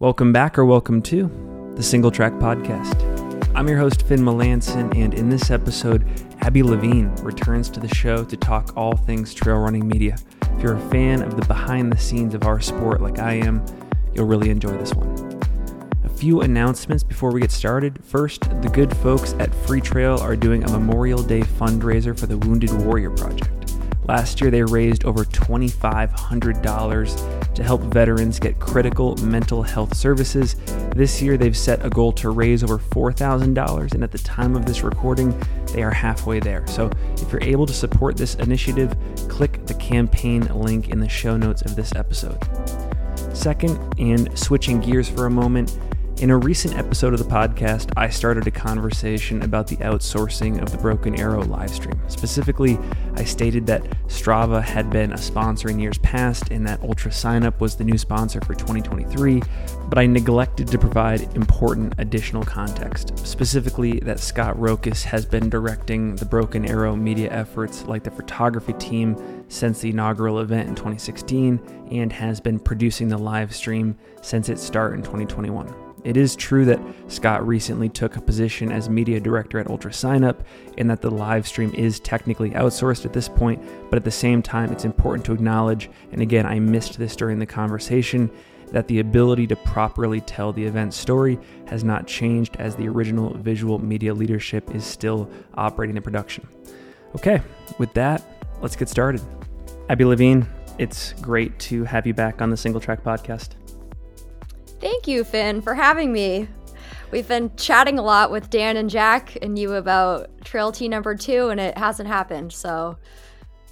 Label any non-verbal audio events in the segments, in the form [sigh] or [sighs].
Welcome back or welcome to the Singletrack Podcast. I'm your host, Finn Melanson, and in this episode, Abby Levene returns to the show to talk all things trail running media. If you're a fan of the behind the scenes of our sport like I am, you'll really enjoy this one. A few announcements before we get started. First, the good folks at Freetrail are doing a Memorial Day fundraiser for the Wounded Warrior Project. Last year, they raised over $2,500 to help veterans get critical mental health services. This year, they've set a goal to raise over $4,000, and at the time of this recording, they are halfway there. So, if you're able to support this initiative, click the campaign link in the show notes of this episode. Second, and switching gears for a moment, in a recent episode of the podcast, I started a conversation about the outsourcing of the Broken Arrow livestream. Specifically, I stated that Strava had been a sponsor in years past and that UltraSignup was the new sponsor for 2023, but I neglected to provide important additional context. Specifically, that Scott Rokis has been directing the Broken Arrow media efforts like the photography team since the inaugural event in 2016 and has been producing the live stream since its start in 2021. It is true that Scott recently took a position as media director at UltraSignup and that the live stream is technically outsourced at this point, but at the same time, it's important to acknowledge, and again, I missed this during the conversation, that the ability to properly tell the event story has not changed as the original visual media leadership is still operating the production. Okay, with that, let's get started. Abby Levene, it's great to have you back on the Singletrack Podcast. Thank you, Finn, for having me. We've been chatting a lot with Dan and Jack and you about Trail T number two, and it hasn't happened. So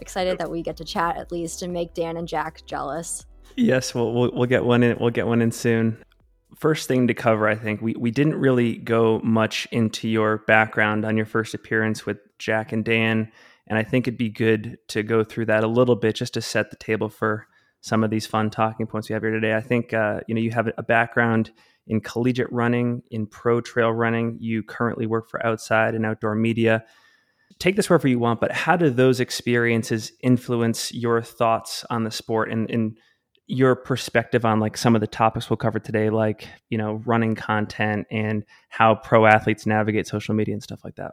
excited that we get to chat at least and make Dan and Jack jealous. Yes, we'll, we'll, we'll get one in. We'll get one in soon. First thing to cover, I think we we didn't really go much into your background on your first appearance with Jack and Dan, and I think it'd be good to go through that a little bit just to set the table for some of these fun talking points we have here today. I think uh, you know you have a background in collegiate running, in pro trail running. You currently work for outside and outdoor media. Take this wherever you want, but how do those experiences influence your thoughts on the sport and, and your perspective on like some of the topics we'll cover today, like you know running content and how pro athletes navigate social media and stuff like that?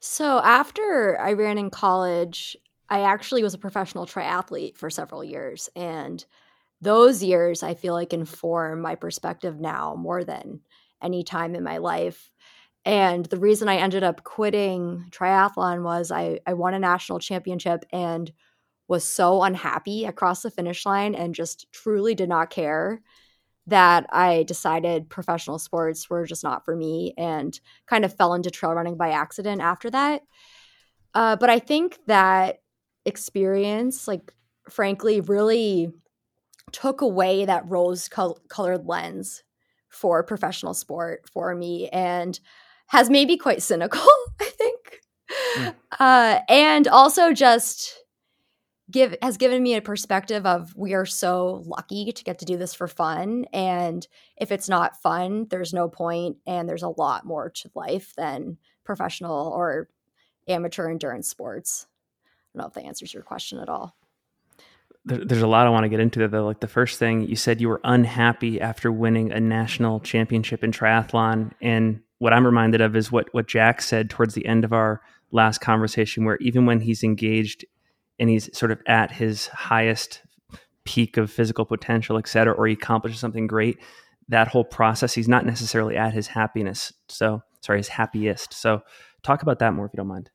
So after I ran in college, I actually was a professional triathlete for several years. And those years, I feel like, inform my perspective now more than any time in my life. And the reason I ended up quitting triathlon was I, I won a national championship and was so unhappy across the finish line and just truly did not care that I decided professional sports were just not for me and kind of fell into trail running by accident after that. Uh, but I think that experience, like frankly, really took away that rose colored lens for professional sport for me and has made me quite cynical, [laughs] I think. Mm. Uh, and also just give has given me a perspective of we are so lucky to get to do this for fun and if it's not fun there's no point and there's a lot more to life than professional or amateur endurance sports don't know if that answers your question at all. There, there's a lot I want to get into there, though. Like the first thing you said, you were unhappy after winning a national championship in triathlon, and what I'm reminded of is what what Jack said towards the end of our last conversation, where even when he's engaged and he's sort of at his highest peak of physical potential, et cetera, or he accomplishes something great, that whole process, he's not necessarily at his happiness. So, sorry, his happiest. So, talk about that more if you don't mind.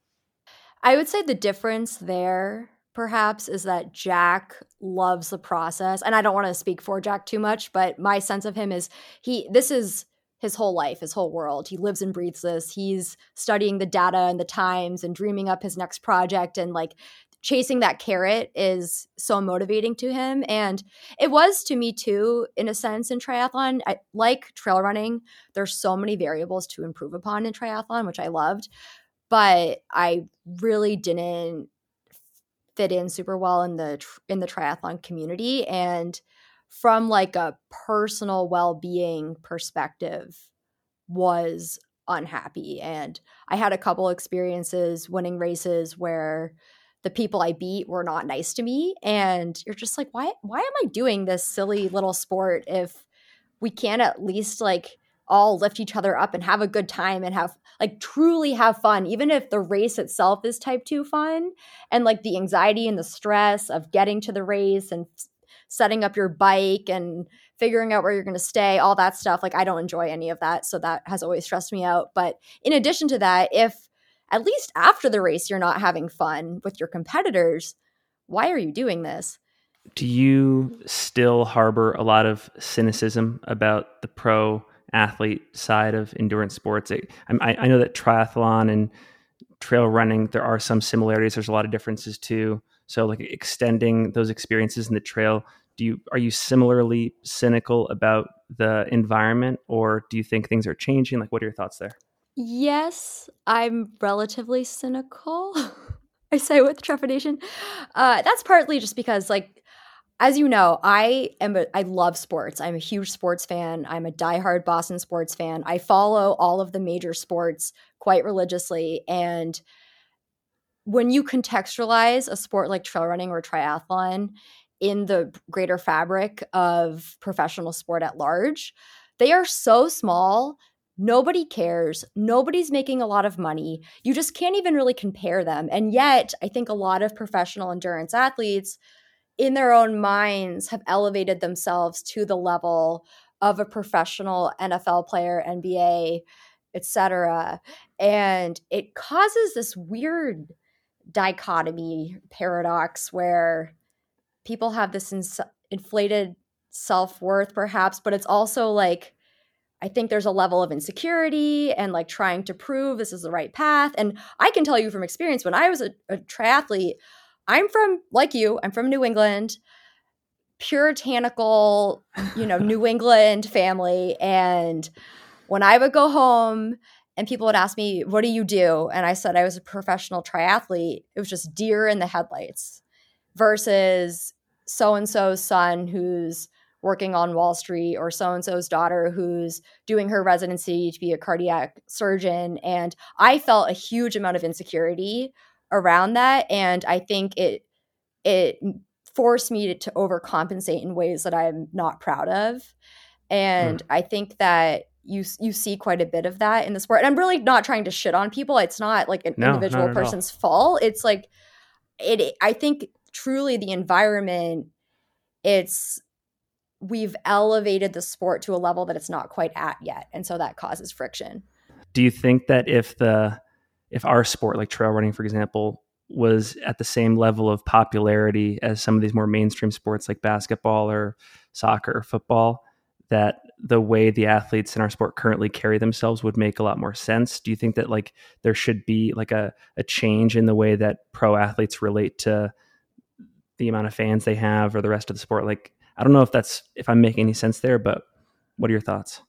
I would say the difference there perhaps is that Jack loves the process. And I don't want to speak for Jack too much, but my sense of him is he this is his whole life, his whole world. He lives and breathes this. He's studying the data and the times and dreaming up his next project and like chasing that carrot is so motivating to him and it was to me too in a sense in triathlon I, like trail running there's so many variables to improve upon in triathlon which i loved but I really didn't fit in super well in the in the triathlon community and from like a personal well-being perspective was unhappy and I had a couple experiences winning races where the people I beat were not nice to me and you're just like why why am I doing this silly little sport if we can't at least like all lift each other up and have a good time and have like truly have fun even if the race itself is type 2 fun. And like the anxiety and the stress of getting to the race and setting up your bike and figuring out where you're going to stay all that stuff like i don't enjoy any of that so that has always stressed me out. But in addition to that if at least after the race you're not having fun with your competitors why are you doing this? Do you still harbor a lot of cynicism about the pro athlete side of endurance sports. It, I, I know that triathlon and trail running, there are some similarities. There's a lot of differences too. So, like extending those experiences in the trail, do you are you similarly cynical about the environment, or do you think things are changing? Like, what are your thoughts there? Yes, I'm relatively cynical. [laughs] I say with trepidation. Uh, that's partly just because, like, as you know, I am a, I love sports. I'm a huge sports fan. I'm a diehard Boston sports fan. I follow all of the major sports quite religiously and when you contextualize a sport like trail running or triathlon in the greater fabric of professional sport at large, they are so small. Nobody cares. Nobody's making a lot of money. You just can't even really compare them. And yet, I think a lot of professional endurance athletes in their own minds have elevated themselves to the level of a professional NFL player, NBA, etc. And it causes this weird dichotomy paradox where people have this ins- inflated self-worth perhaps, but it's also like I think there's a level of insecurity and like trying to prove this is the right path. And I can tell you from experience when I was a, a triathlete, I'm from like you, I'm from New England, puritanical, you know, New [laughs] England family and when I would go home and people would ask me, "What do you do?" and I said I was a professional triathlete, it was just deer in the headlights versus so and so's son who's working on Wall Street or so and so's daughter who's doing her residency to be a cardiac surgeon and I felt a huge amount of insecurity around that and i think it it forced me to, to overcompensate in ways that i'm not proud of and mm. i think that you you see quite a bit of that in the sport and i'm really not trying to shit on people it's not like an no, individual person's fault it's like it i think truly the environment it's we've elevated the sport to a level that it's not quite at yet and so that causes friction do you think that if the if our sport, like trail running, for example, was at the same level of popularity as some of these more mainstream sports like basketball or soccer or football, that the way the athletes in our sport currently carry themselves would make a lot more sense. Do you think that like there should be like a, a change in the way that pro athletes relate to the amount of fans they have or the rest of the sport? Like, I don't know if that's if I'm making any sense there, but what are your thoughts?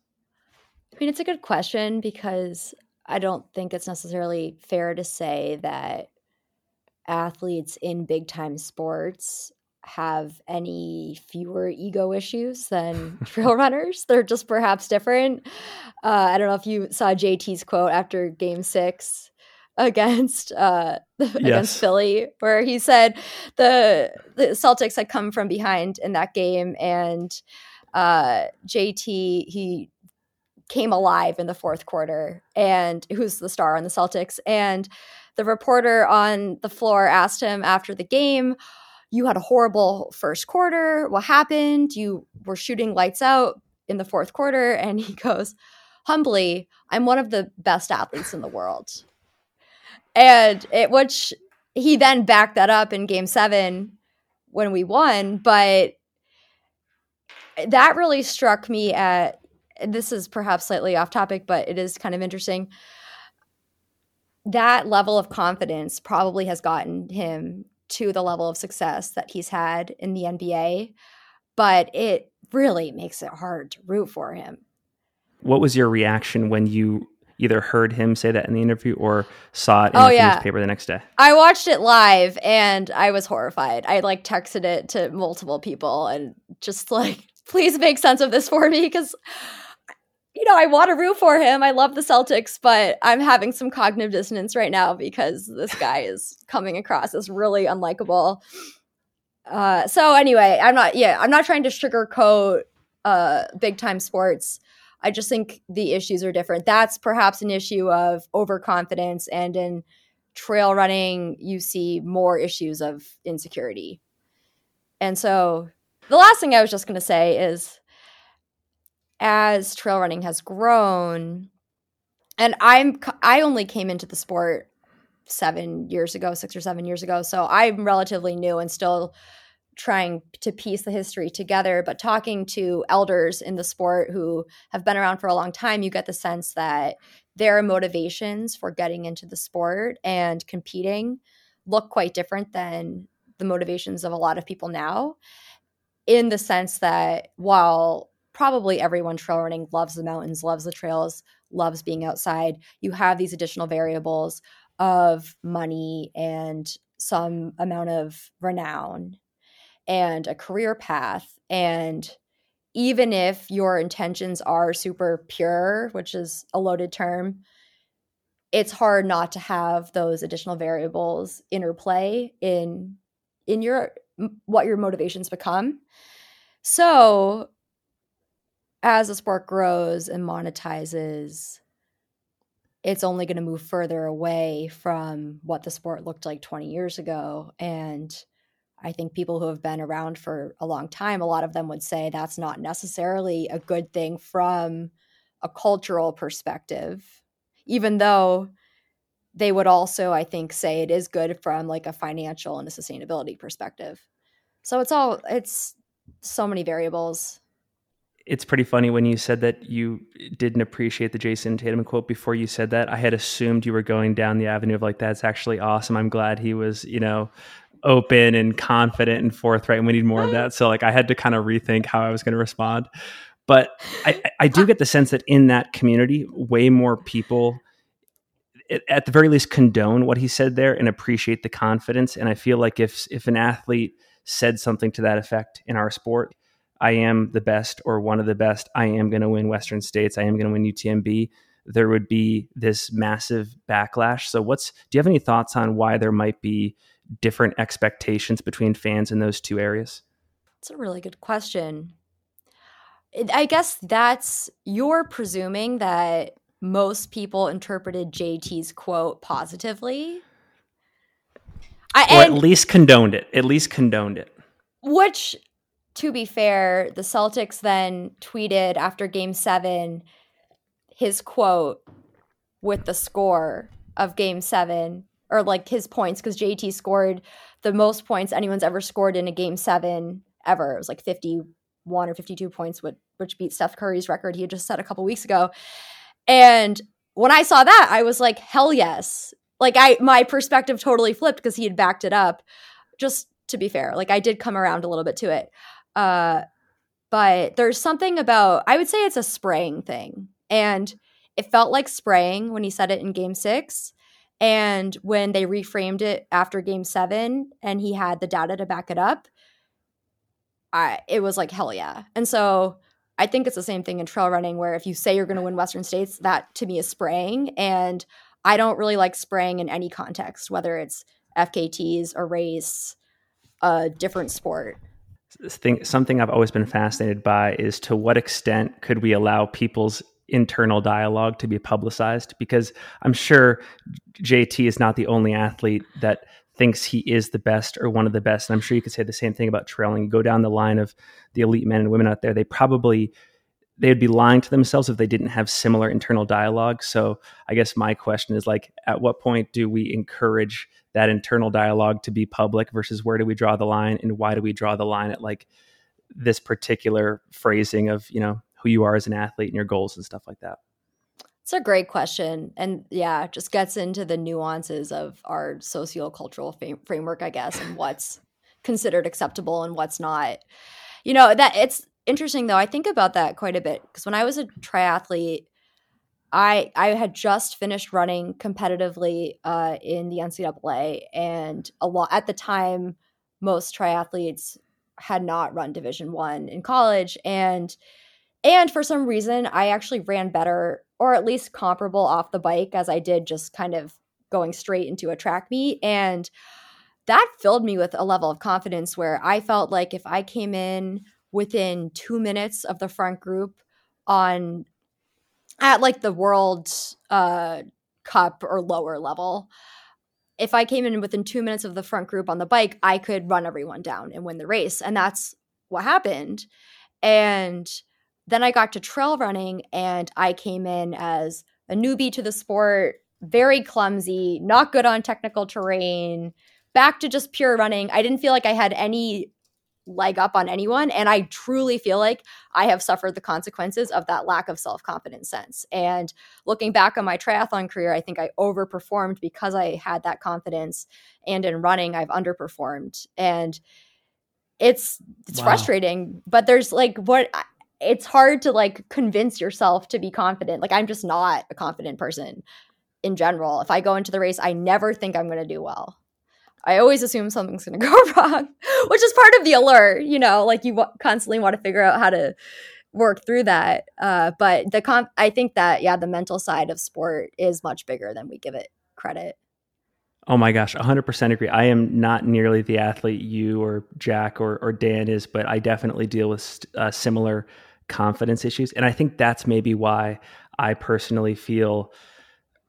I mean, it's a good question because I don't think it's necessarily fair to say that athletes in big time sports have any fewer ego issues than [laughs] trail runners. They're just perhaps different. Uh, I don't know if you saw JT's quote after Game Six against uh, [laughs] yes. against Philly, where he said the the Celtics had come from behind in that game, and uh, JT he came alive in the fourth quarter and who's the star on the Celtics. And the reporter on the floor asked him after the game, You had a horrible first quarter. What happened? You were shooting lights out in the fourth quarter. And he [laughs] goes, Humbly, I'm one of the best athletes in the world. And it, which he then backed that up in game seven when we won. But that really struck me at this is perhaps slightly off topic, but it is kind of interesting. That level of confidence probably has gotten him to the level of success that he's had in the NBA, but it really makes it hard to root for him. What was your reaction when you either heard him say that in the interview or saw it in oh, the yeah. newspaper the next day? I watched it live and I was horrified. I like texted it to multiple people and just like, [laughs] please make sense of this for me because you know, I want to root for him. I love the Celtics, but I'm having some cognitive dissonance right now because this [laughs] guy is coming across as really unlikable. Uh, so anyway, I'm not. Yeah, I'm not trying to sugarcoat uh, big time sports. I just think the issues are different. That's perhaps an issue of overconfidence, and in trail running, you see more issues of insecurity. And so, the last thing I was just going to say is as trail running has grown, and I'm I only came into the sport seven years ago, six or seven years ago, so I'm relatively new and still trying to piece the history together. But talking to elders in the sport who have been around for a long time, you get the sense that their motivations for getting into the sport and competing look quite different than the motivations of a lot of people now in the sense that while probably everyone trail running loves the mountains, loves the trails, loves being outside. You have these additional variables of money and some amount of renown and a career path. And even if your intentions are super pure, which is a loaded term, it's hard not to have those additional variables interplay in in your what your motivations become. So as the sport grows and monetizes, it's only going to move further away from what the sport looked like 20 years ago. And I think people who have been around for a long time, a lot of them would say that's not necessarily a good thing from a cultural perspective, even though they would also, I think, say it is good from like a financial and a sustainability perspective. So it's all, it's so many variables it's pretty funny when you said that you didn't appreciate the Jayson Tatum quote before you said that. I had assumed you were going down the avenue of like, that's actually awesome. I'm glad he was, you know, open and confident and forthright. And we need more of that. So like, I had to kind of rethink how I was going to respond. But I, I do get the sense that in that community, way more people at the very least condone what he said there and appreciate the confidence. And I feel like if if an athlete said something to that effect in our sport, I am the best or one of the best. I am going to win Western States. I am going to win UTMB. There would be this massive backlash. So, what's do you have any thoughts on why there might be different expectations between fans in those two areas? It's a really good question. I guess that's you're presuming that most people interpreted JT's quote positively. I, or at least condoned it. At least condoned it. Which to be fair, the Celtics then tweeted after game seven his quote with the score of game seven, or like his points, because JT scored the most points anyone's ever scored in a game seven ever. It was like 51 or 52 points, which, beat Steph Curry's record he had just set a couple weeks ago. And when I saw that, I was like, hell yes. Like I my perspective totally flipped because he had backed it up. Just to be fair, like I did come around a little bit to it. Uh, but there's something about, I would say it's a spraying thing. And it felt like spraying when he said it in game six. And when they reframed it after game seven and he had the data to back it up, I, it was like, hell yeah. And so I think it's the same thing in trail running where if you say you're going to win Western States, that to me is spraying. And I don't really like spraying in any context, whether it's FKTs, a race, a different sport thing, something I've always been fascinated by is to what extent could we allow people's internal dialogue to be publicized? Because I'm sure JT is not the only athlete that thinks he is the best or one of the best. And I'm sure you could say the same thing about trailing. go down the line of the elite men and women out there, they probably they would be lying to themselves if they didn't have similar internal dialogue. So I guess my question is like, at what point do we encourage that internal dialogue to be public versus where do we draw the line and why do we draw the line at like this particular phrasing of, you know, who you are as an athlete and your goals and stuff like that? It's a great question. And yeah, just gets into the nuances of our sociocultural fam- framework, I guess, and what's considered acceptable and what's not. You know, that it's interesting though. I think about that quite a bit because when I was a triathlete, I I had just finished running competitively uh, in the NCAA, and a lot at the time, most triathletes had not run Division One in college, and and for some reason, I actually ran better or at least comparable off the bike as I did just kind of going straight into a track meet, and that filled me with a level of confidence where I felt like if I came in within two minutes of the front group on at like the world uh, cup or lower level if I came in within two minutes of the front group on the bike, I could run everyone down and win the race. And that's what happened. And then I got to trail running and I came in as a newbie to the sport, very clumsy, not good on technical terrain, back to just pure running. I didn't feel like I had any leg up on anyone. And I truly feel like I have suffered the consequences of that lack of self confidence sense. And looking back on my triathlon career, I think I overperformed because I had that confidence. And in running, I've underperformed. And it's it's wow. frustrating but there's like what it's hard to like convince yourself to be confident like i'm just not a confident person in general if i go into the race i never think i'm going to do well I always assume something's going [laughs] to go wrong, which is part of the allure, you know, like you w- constantly want to figure out how to work through that. Uh, but the comp, I think that, yeah, the mental side of sport is much bigger than we give it credit. Oh my gosh, 100% agree. I am not nearly the athlete you or Jack or, or Dan is, but I definitely deal with uh, similar confidence issues. And I think that's maybe why I personally feel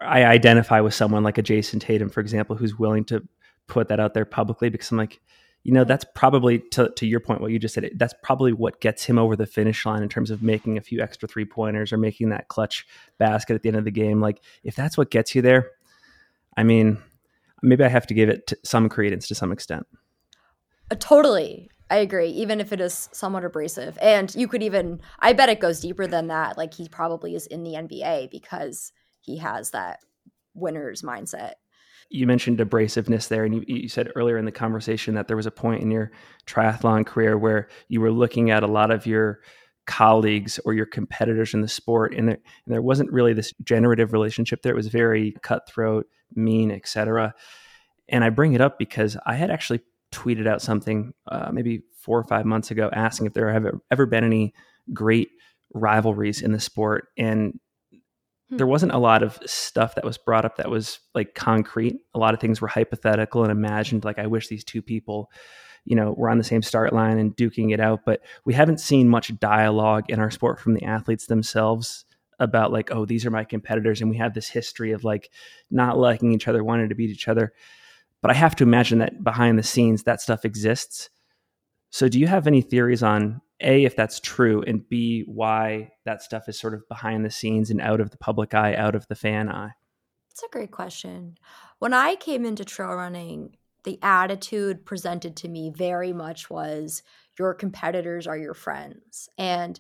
I identify with someone like a Jayson Tatum, for example, who's willing to put that out there publicly because I'm like, you know, that's probably to, to your point, what you just said, that's probably what gets him over the finish line in terms of making a few extra three pointers or making that clutch basket at the end of the game. Like, if that's what gets you there, I mean, maybe I have to give it some credence to some extent. Uh, totally. I agree, even if it is somewhat abrasive. And you could even, I bet it goes deeper than that. Like, he probably is in the NBA because he has that winner's mindset you mentioned abrasiveness there, and you, you, said earlier in the conversation that there was a point in your triathlon career where you were looking at a lot of your colleagues or your competitors in the sport, and there, and there wasn't really this generative relationship there. It was very cutthroat, mean, etc. And I bring it up because I had actually tweeted out something uh, maybe four or five months ago asking if there have ever been any great rivalries in the sport, and. Hmm. there wasn't a lot of stuff that was brought up that was like concrete. A lot of things were hypothetical and imagined. Like, I wish these two people, you know, were on the same start line and duking it out. But we haven't seen much dialogue in our sport from the athletes themselves about like, oh, these are my competitors, and we have this history of like not liking each other, wanting to beat each other. But I have to imagine that behind the scenes, that stuff exists. So, do you have any theories on a if that's true and b why that stuff is sort of behind the scenes and out of the public eye out of the fan eye? That's a great question. When i came into trail running the attitude presented to me very much was your competitors are your friends. And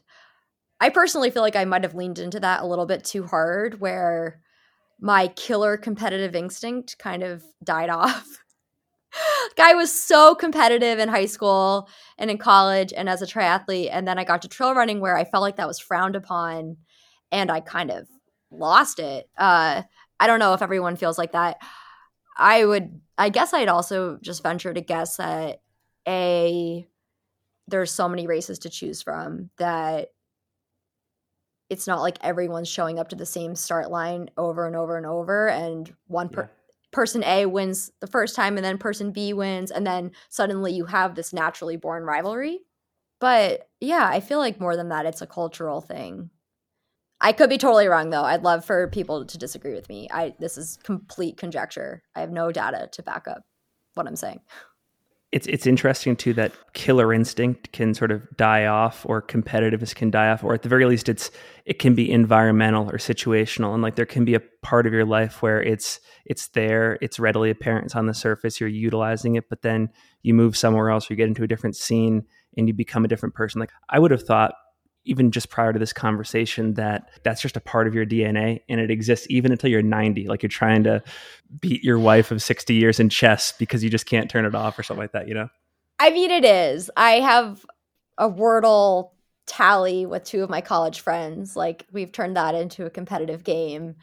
i personally feel like i might have leaned into that a little bit too hard where my killer competitive instinct kind of died [laughs] off [gasps] guy was so competitive in high school and in college and as a triathlete and then i got to trail running where i felt like that was frowned upon and i kind of lost it. Uh, i don't know if everyone feels like that. I would i guess i'd also just venture to guess that a there's so many races to choose from that it's not like everyone's showing up to the same start line over and over and over and one per- yeah person A wins the first time and then person B wins and then suddenly you have this naturally born rivalry. But yeah, I feel like more than that it's a cultural thing. I could be totally wrong though. I'd love for people to disagree with me. I this is complete conjecture. I have no data to back up what I'm saying [laughs] it's it's interesting too that killer instinct can sort of die off or competitiveness can die off or at the very least it's it can be environmental or situational. And like there can be a part of your life where it's it's there it's readily apparent it's on the surface you're utilizing it but then you move somewhere else or you get into a different scene and you become a different person. Like i would have thought even just prior to this conversation that that's just a part of your DNA and it exists even until you're 90 like you're trying to beat your wife of 60 years in chess because you just can't turn it off or something like that you know? I mean it is. I have a wordle tally with two of my college friends. Like we've turned that into a competitive game.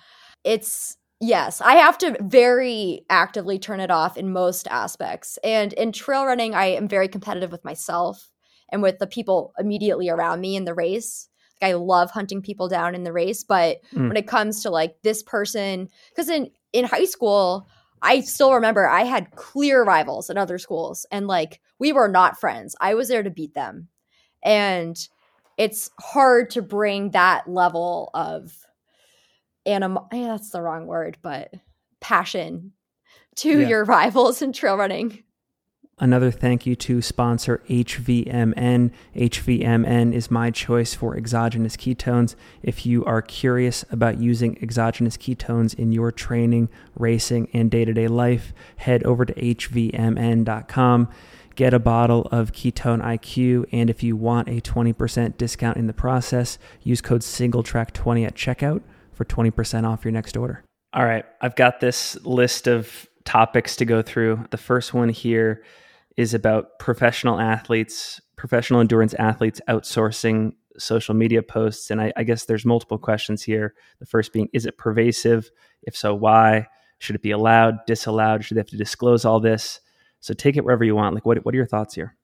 It's yes I have to very actively turn it off in most aspects. And in trail running I am very competitive with myself and with the people immediately around me in the race. Like I love hunting people down in the race, but mm. when it comes to like this person, because in in high school, I still remember I had clear rivals in other schools, and like we were not friends. I was there to beat them, And it's hard to bring that level of anim yeah, that's the wrong word, but passion to yeah. your [laughs] rivals in trail running. Another thank you to sponsor HVMN. HVMN is my choice for exogenous ketones. If you are curious about using exogenous ketones in your training, racing, and day to day life, head over to HVMN.com. Get a bottle of Ketone IQ, and if you want a 20% discount in the process, use code SingleTrack20 at checkout for 20% off your next order. All right, I've got this list of topics to go through. The first one here is about professional athletes, professional endurance athletes outsourcing social media posts. And I, I, guess there's multiple questions here. The first being, is it pervasive? If so, why? Should it be allowed, disallowed? Should they have to disclose all this? So take it wherever you want. Like, what, what are your thoughts here?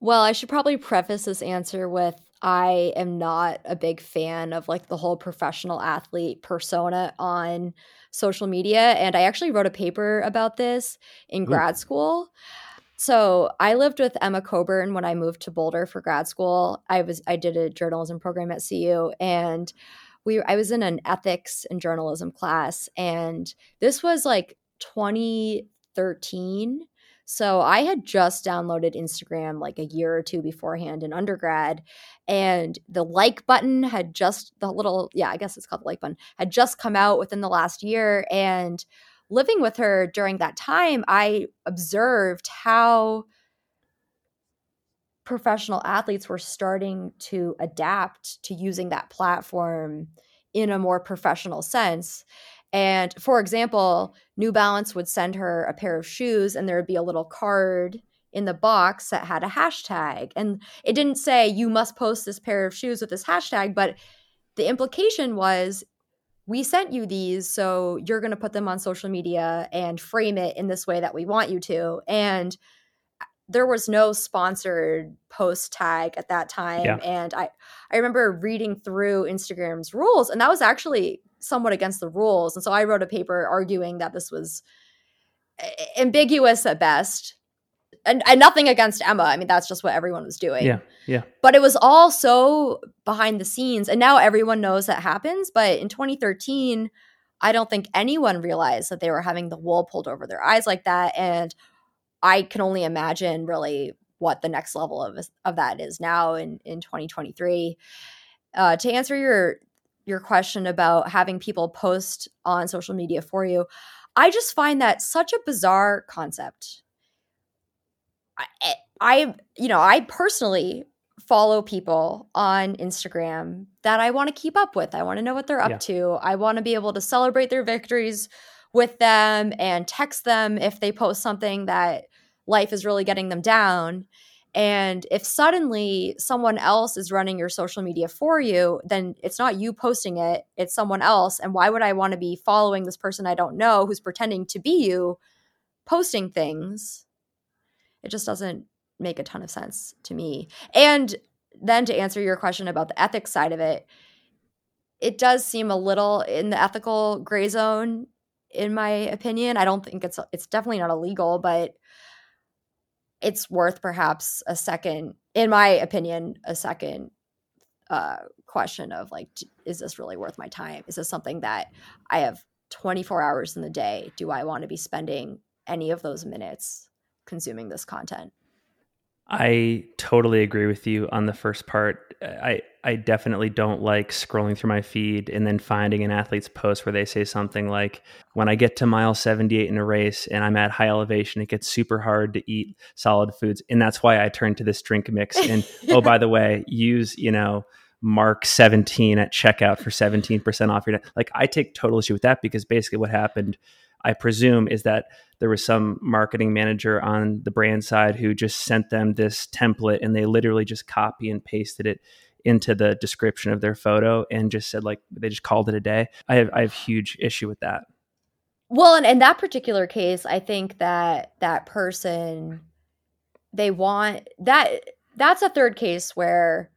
Well, I should probably preface this answer with I am not a big fan of like the whole professional athlete persona on social media. And I actually wrote a paper about this in grad school. So I lived with Emma Coburn when I moved to Boulder for grad school. I was I did a journalism program at CU and we I was in an ethics and journalism class and this was like 2013. So I had just downloaded Instagram like a year or two beforehand in undergrad and the like button had just the little yeah, I guess it's called the like button had just come out within the last year and living with her during that time, I observed how professional athletes were starting to adapt to using that platform in a more professional sense. And for example, New Balance would send her a pair of shoes, and there would be a little card in the box that had a hashtag. And it didn't say, you must post this pair of shoes with this hashtag, but the implication was we sent you these, so you're going to put them on social media and frame it in this way that we want you to. And uh, there was no sponsored post tag at that time. Yeah. And I, I remember reading through Instagram's rules, and that was actually somewhat against the rules. And so I wrote a paper arguing that this was ambiguous at best and, and nothing against Emma. I mean, that's just what everyone was doing. Yeah. Yeah. But it was all so behind the scenes. And now everyone knows that happens. But in 2013, I don't think anyone realized that they were having the wool pulled over their eyes like that. And I can only imagine really what the next level of, of that is now in, in 2023. Uh, to answer your your question about having people post on social media for you, I just find that such a bizarre concept I, eh, I, you know, I personally follow people on Instagram that I want to keep up with. I want to know what they're up yeah. to. I want to be able to celebrate their victories with them and text them if they post something that life is really getting them down. And if suddenly someone else is running your social media for you, then it's not you posting it, it's someone else. And why would I want to be following this person I don't know who's pretending to be you posting things? It just doesn't make a ton of sense to me. And then to answer your question about the ethics side of it, it does seem a little in the ethical gray zone in my opinion. I don't think it's it's definitely not illegal, but it's worth perhaps a second in my opinion, a second uh, question of like is this really worth my time? Is this something that I have 24 hours in the day? Do I want to be spending any of those minutes consuming this content. I totally agree with you on the first part. I I definitely don't like scrolling through my feed and then finding an athlete's post where they say something like, "When I get to mile 78 in a race and I'm at high elevation, it gets super hard to eat solid foods." And that's why I turn to this drink mix and [laughs] oh by the way, use, you know, mark 17 at checkout for 17% off your like I take total issue with that because basically what happened I presume, is that there was some marketing manager on the brand side who just sent them this template and they literally just copy and pasted it into the description of their photo and just said like they just called it a day. I have I have huge issue with that. Well, and in that particular case, I think that that person they want that that's a third case where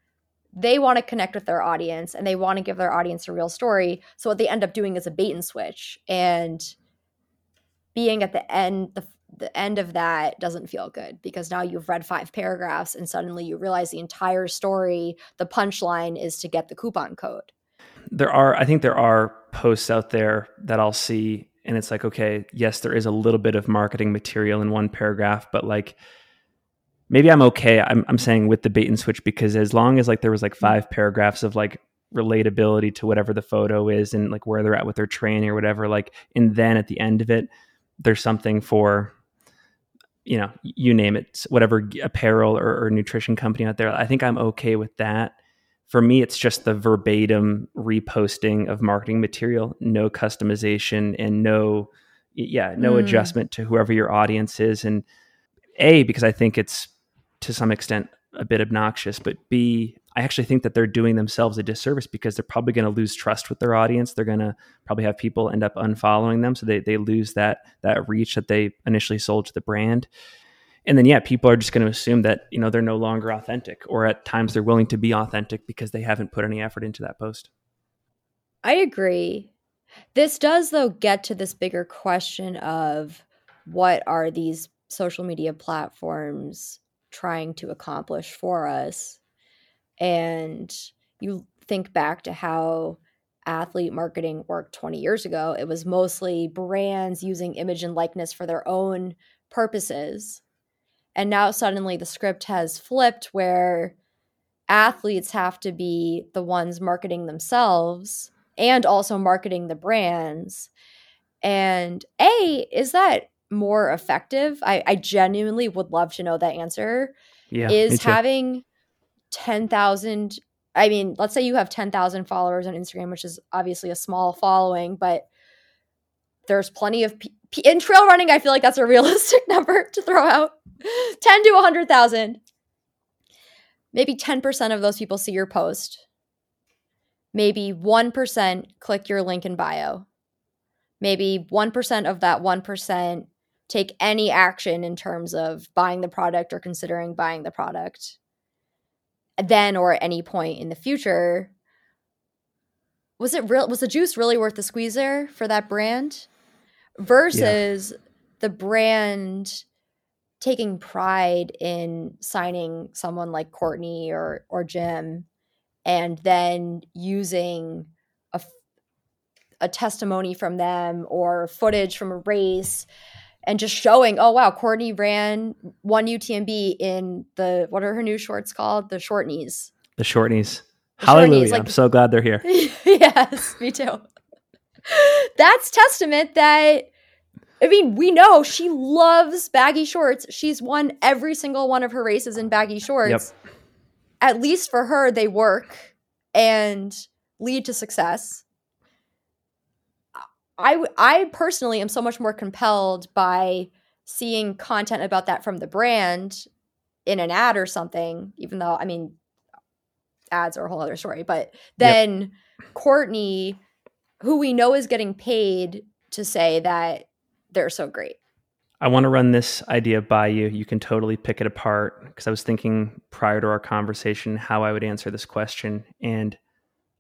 they want to connect with their audience and they want to give their audience a real story. So what they end up doing is a bait and switch. And being at the end the the end of that doesn't feel good because now you've read five paragraphs and suddenly you realize the entire story, the punchline is to get the coupon code. There are, I think there are posts out there that I'll see and it's like, okay, yes, there is a little bit of marketing material in one paragraph, but like maybe I'm okay. I'm, I'm saying with the bait and switch because as long as like there was like five paragraphs of like relatability to whatever the photo is and like where they're at with their training or whatever, like, and then at the end of it, there's something for you know, you name it, whatever apparel or, or, nutrition company out there. I think I'm okay with that. For me, it's just the verbatim reposting of marketing material, no customization and no, yeah, no mm. adjustment to whoever your audience is. And A, because I think it's to some extent a bit obnoxious, but B, I actually think that they're doing themselves a disservice because they're probably going to lose trust with their audience. They're going to probably have people end up unfollowing them, so they they lose that that reach that they initially sold to the brand. And then yeah, people are just going to assume that you know they're no longer authentic, or at times they're willing to be authentic because they haven't put any effort into that post. I agree. This does though get to this bigger question of what are these social media platforms trying to accomplish for us and you think back to how athlete marketing worked 20 years ago, it was mostly brands using image and likeness for their own purposes. And now suddenly the script has flipped where athletes have to be the ones marketing themselves and also marketing the brands. And A, is that more effective? I, I genuinely would love to know that answer. Yeah, is having 10,000 I mean, let's say you have 10,000 followers on Instagram, which is obviously a small following, but there's plenty of p- in trail running. I feel like that's a [laughs] realistic number to throw out 10 to 100,000. Maybe 10% of those people see your post. Maybe 1% click your link in bio. Maybe 1% of that 1% take any action in terms of buying the product or considering buying the product then or at any point in the future was it real was the juice really worth the squeeze there for that brand versus yeah. the brand taking pride in signing someone like Courtney or or Jim and then using a a testimony from them or footage from a race and just showing, oh wow, Courtney ran one UTMB in the what are her new shorts called? The short knees. The short knees. The Hallelujah. Knees, like, I'm so glad they're here. [laughs] yes, me too. That's testament that I mean, we know she loves baggy shorts. She's won every single one of her races in baggy shorts. Yep. At least for her, they work and lead to success. I I personally am so much more compelled by seeing content about that from the brand in an ad or something, even though I mean ads are a whole other story, but then yep. Courtney, who we know is getting paid to say that they're so great. I want to run this idea by you. You can totally pick it apart because I was thinking prior to our conversation how I would answer this question. And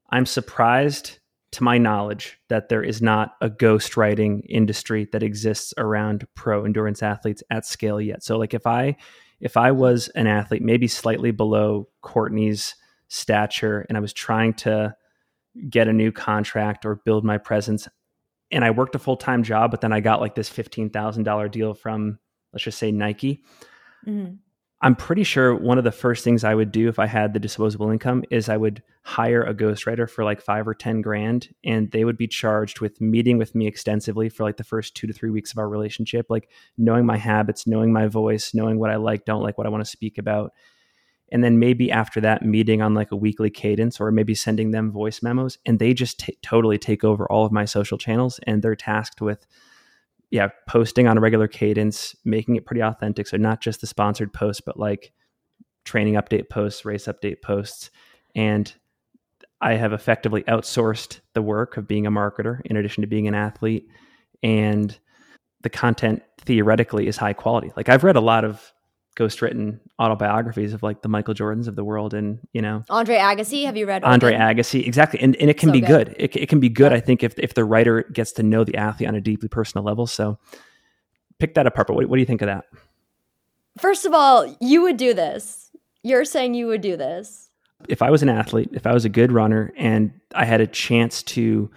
I'm surprised to my knowledge, that there is not a ghostwriting industry that exists around pro endurance athletes at scale yet. So, like if I if I was an athlete, maybe slightly below Courtney's stature, and I was trying to get a new contract or build my presence, and I worked a full time job, but then I got like this fifteen thousand dollar deal from let's just say Nike. Mm-hmm. I'm pretty sure one of the first things I would do if I had the disposable income is I would hire a ghostwriter for like five or 10 grand, and they would be charged with meeting with me extensively for like the first two to three weeks of our relationship, like knowing my habits, knowing my voice, knowing what I like, don't like, what I want to speak about. And then maybe after that, meeting on like a weekly cadence or maybe sending them voice memos, and they just t- totally take over all of my social channels and they're tasked with yeah, posting on a regular cadence, making it pretty authentic. So not just the sponsored posts, but like training update posts, race update posts. And I have effectively outsourced the work of being a marketer in addition to being an athlete. And the content theoretically is high quality. Like I've read a lot of ghostwritten autobiographies of like the Michael Jordans of the world and you know Andre Agassi have you read Andre Agassi exactly and, and it can so be good, good. It, it, can be good yeah. I think if, if the writer gets to know the athlete on a deeply personal level so pick that apart. But what, what do you think of that? First of all, you would do this. You're saying you would do this. If I was an athlete, if I was a good runner, and I had a chance to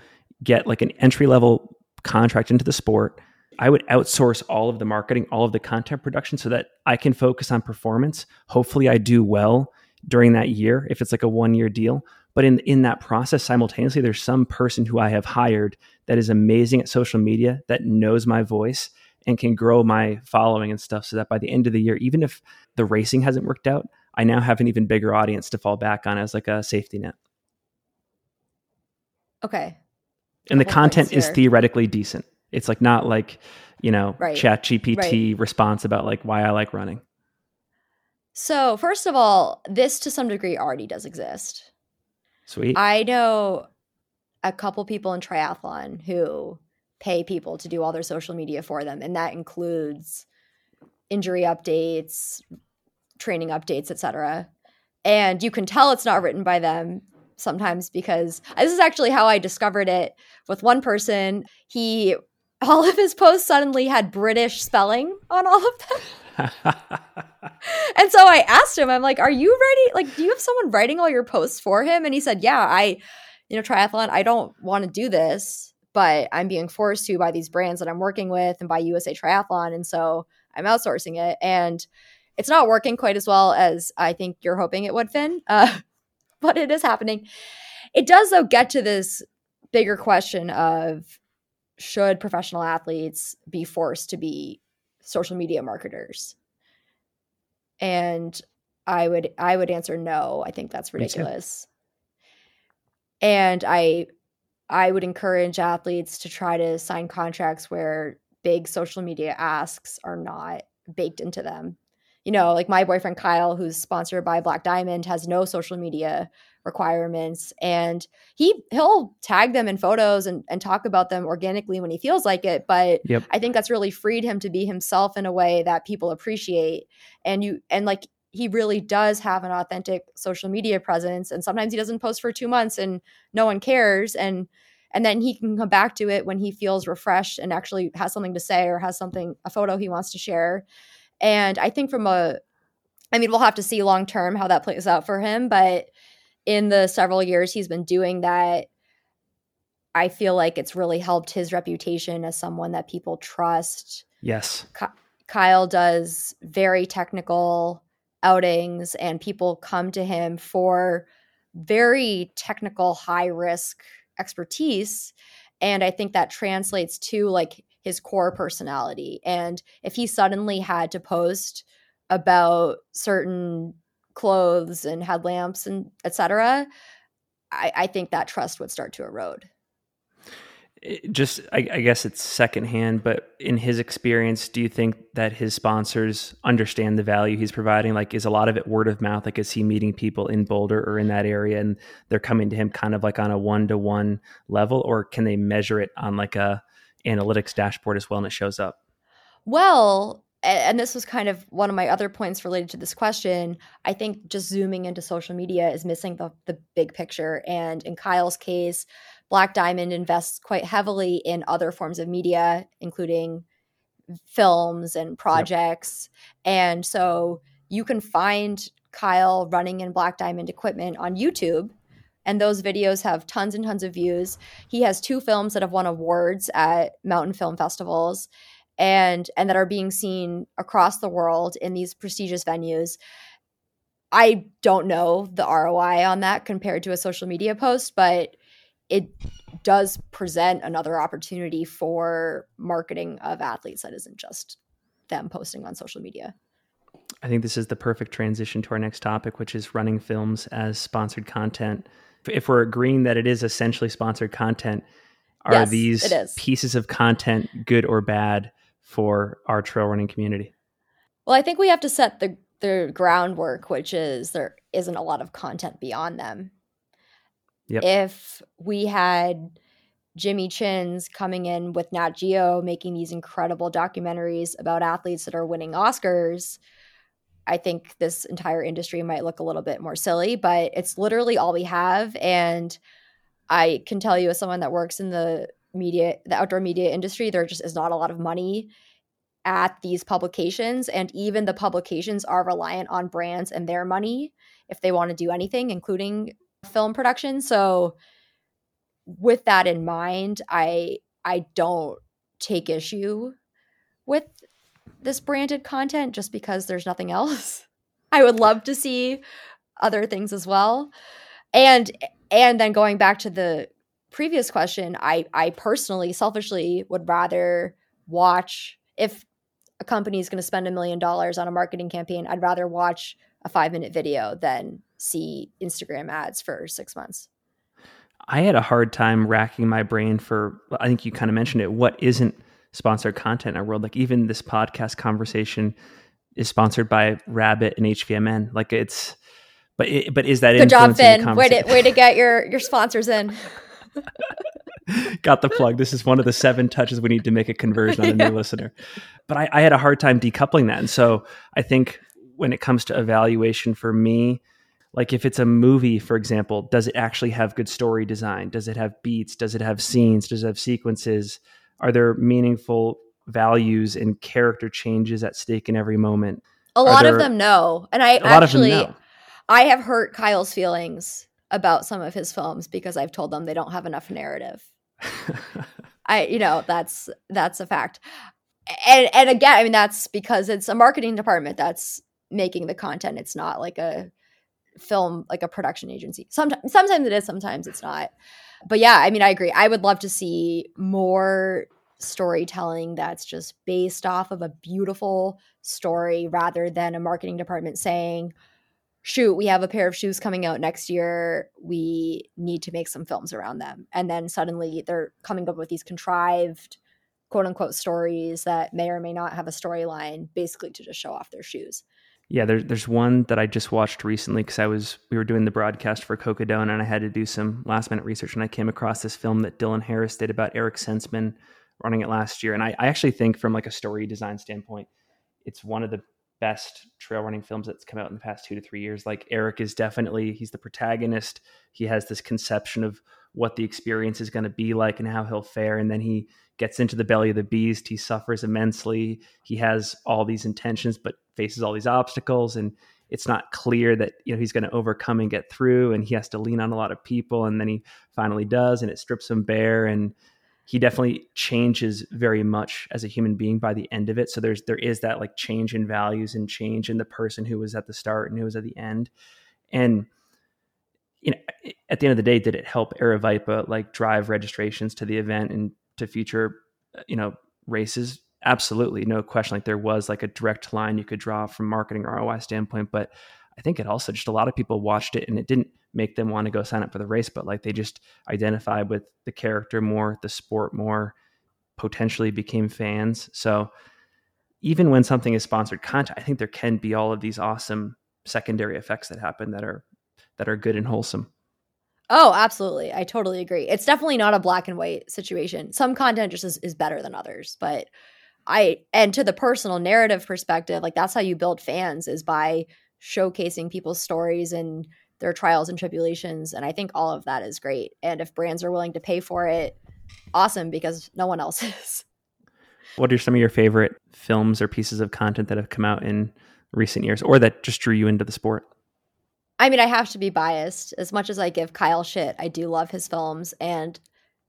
get like an entry level contract into the sport, I would outsource all of the marketing, all of the content production so that I can focus on performance. Hopefully, I do well during that year if it's like a one year deal. But in, in that process, simultaneously, there's some person who I have hired that is amazing at social media, that knows my voice, and can grow my following and stuff so that by the end of the year, even if the racing hasn't worked out, I now have an even bigger audience to fall back on as like a safety net. Okay. And the content is theoretically decent. It's like not like, you know, right. ChatGPT right. response about like why I like running. So, first of all, this to some degree already does exist. Sweet. I know a couple people in triathlon who pay people to do all their social media for them and that includes injury updates, training updates, etc. And you can tell it's not written by them sometimes because this is actually how I discovered it with one person. He all of his posts suddenly had British spelling on all of them. [laughs] and so I asked him, I'm like, are you ready? Like, do you have someone writing all your posts for him? And he said, yeah, I, you know, triathlon, I don't want to do this, but I'm being forced to by these brands that I'm working with and by USA Triathlon. And so I'm outsourcing it. And it's not working quite as well as I think you're hoping it would, Finn, uh, [laughs] but it is happening. It does, though, get to this bigger question of should professional athletes be forced to be social media marketers? And I would I would answer no. I think that's ridiculous. And I I would encourage athletes to try to sign contracts where big social media asks are not baked into them. You know, like my boyfriend Kyle, who's sponsored by Black Diamond, has no social media requirements and he he'll tag them in photos and, and talk about them organically when he feels like it but yep. i think that's really freed him to be himself in a way that people appreciate and you and like he really does have an authentic social media presence and sometimes he doesn't post for two months and no one cares and and then he can come back to it when he feels refreshed and actually has something to say or has something a photo he wants to share and i think from a i mean we'll have to see long term how that plays out for him but in the several years he's been doing that, I feel like it's really helped his reputation as someone that people trust. Yes. Kyle does very technical outings, and people come to him for very technical, high risk expertise. And I think that translates to like his core personality. And if he suddenly had to post about certain clothes and headlamps and etc I, I think that trust would start to erode. It just I, I, guess it's secondhand but in his experience do you think that his sponsors understand the value he's providing? Like is a lot of it word of mouth? Like is he meeting people in boulder or in that area and they're coming to him kind of like on a one-to-one level or can they measure it on like a analytics dashboard as well and it shows up well and this was kind of one of my other points related to this question. I think just zooming into social media is missing the, the big picture. And in Kyle's case, Black Diamond invests quite heavily in other forms of media, including films and projects. Yep. And so you can find Kyle running in Black Diamond equipment on YouTube. And those videos have tons and tons of views. He has two films that have won awards at mountain film festivals and and that are being seen across the world in these prestigious venues. I don't know the roi on that compared to a social media post but it does present another opportunity for marketing of athletes that isn't just them posting on social media. I think this is the perfect transition to our next topic which is running films as sponsored content if we're agreeing that it is essentially sponsored content are yes, these pieces of content good or bad for our trail running community? Well, I think we have to set the the groundwork, which is there isn't a lot of content beyond them. Yep. If we had Jimmy Chins coming in with Nat Geo making these incredible documentaries about athletes that are winning Oscars, I think this entire industry might look a little bit more silly, but it's literally all we have. And I can tell you, as someone that works in the media, the outdoor media industry, there just is not a lot of money at these publications and even the publications are reliant on brands and their money if they want to do anything including film production so with that in mind i i don't take issue with this branded content just because there's nothing else [laughs] i would love to see other things as well and and then going back to the previous question i i personally selfishly would rather watch if a company is going to spend a million dollars on a marketing campaign, I'd rather watch a five minute video than see Instagram ads for six months. I had a hard time racking my brain for, I think you kind of mentioned it, what isn't sponsored content in our world? Like even this podcast conversation is sponsored by Rabbit and HVMN. Like it's, but it, but is that good job, Finn? Way to way to get your your [laughs] sponsors in. Got the plug. This is one of the seven touches we need to make a conversion on a new [laughs] listener. But I, I had a hard time decoupling that. And so I think when it comes to evaluation for me, like if it's a movie, for example, does it actually have good story design? Does it have beats? Does it have scenes? Does it have sequences? Are there meaningful values and character changes at stake in every moment? A lot there, of them no. And I actually I have hurt Kyle's feelings about some of his films because I've told them they don't have enough narrative. [laughs] I you know, that's that's a fact. And and again, I mean that's because it's a marketing department that's making the content. It's not like a film like a production agency. Sometimes sometimes it is, sometimes it's not. But yeah, I mean I agree. I would love to see more storytelling that's just based off of a beautiful story rather than a marketing department saying, shoot, we have a pair of shoes coming out next year. We need to make some films around them. And then suddenly they're coming up with these contrived, quote unquote, stories that may or may not have a storyline, basically to just show off their shoes. Yeah, there's there's one that I just watched recently because I was we were doing the broadcast for Cocodona and I had to do some last minute research and I came across this film that Dylan Harris did about Eric Senseman running it last year. And I, I actually think from like a story design standpoint, it's one of the best trail running films that's come out in the past two to three years. Like Eric is definitely he's the protagonist. He has this conception of what the experience is going to be like and how he'll fare, and then he gets into the belly of the beast. He suffers immensely. He has all these intentions, but faces all these obstacles, and it's not clear that you know he's going to overcome and get through. And he has to lean on a lot of people, and then he finally does, and it strips him bare and he definitely changes very much as a human being by the end of it. So there's there is that like change in values and change in the person who was at the start and who was at the end. And you know, at the end of the day, did it help Aravaipa like drive registrations to the event and to future uh, you know races? Absolutely, no question. Like there was like a direct line you could draw from marketing ROI standpoint, but I think it also just a lot of people watched it and it didn't make them want to go sign up for the race, but like they just identified with the character more, the sport more, potentially became fans. So even when something is sponsored content, I think there can be all of these awesome secondary effects that happen that are that are good and wholesome. Oh, absolutely. I totally agree. It's definitely not a black and white situation. Some content just is, is better than others, but I and to the personal narrative perspective, like that's how you build fans is by showcasing people's stories and their trials and tribulations. And I think all of that is great. And if brands are willing to pay for it, awesome, because no one else [laughs] is. What are some of your favorite films or pieces of content that have come out in recent years or that just drew you into the sport? I mean, I have to be biased. As much as I give Kyle shit, I do love his films. And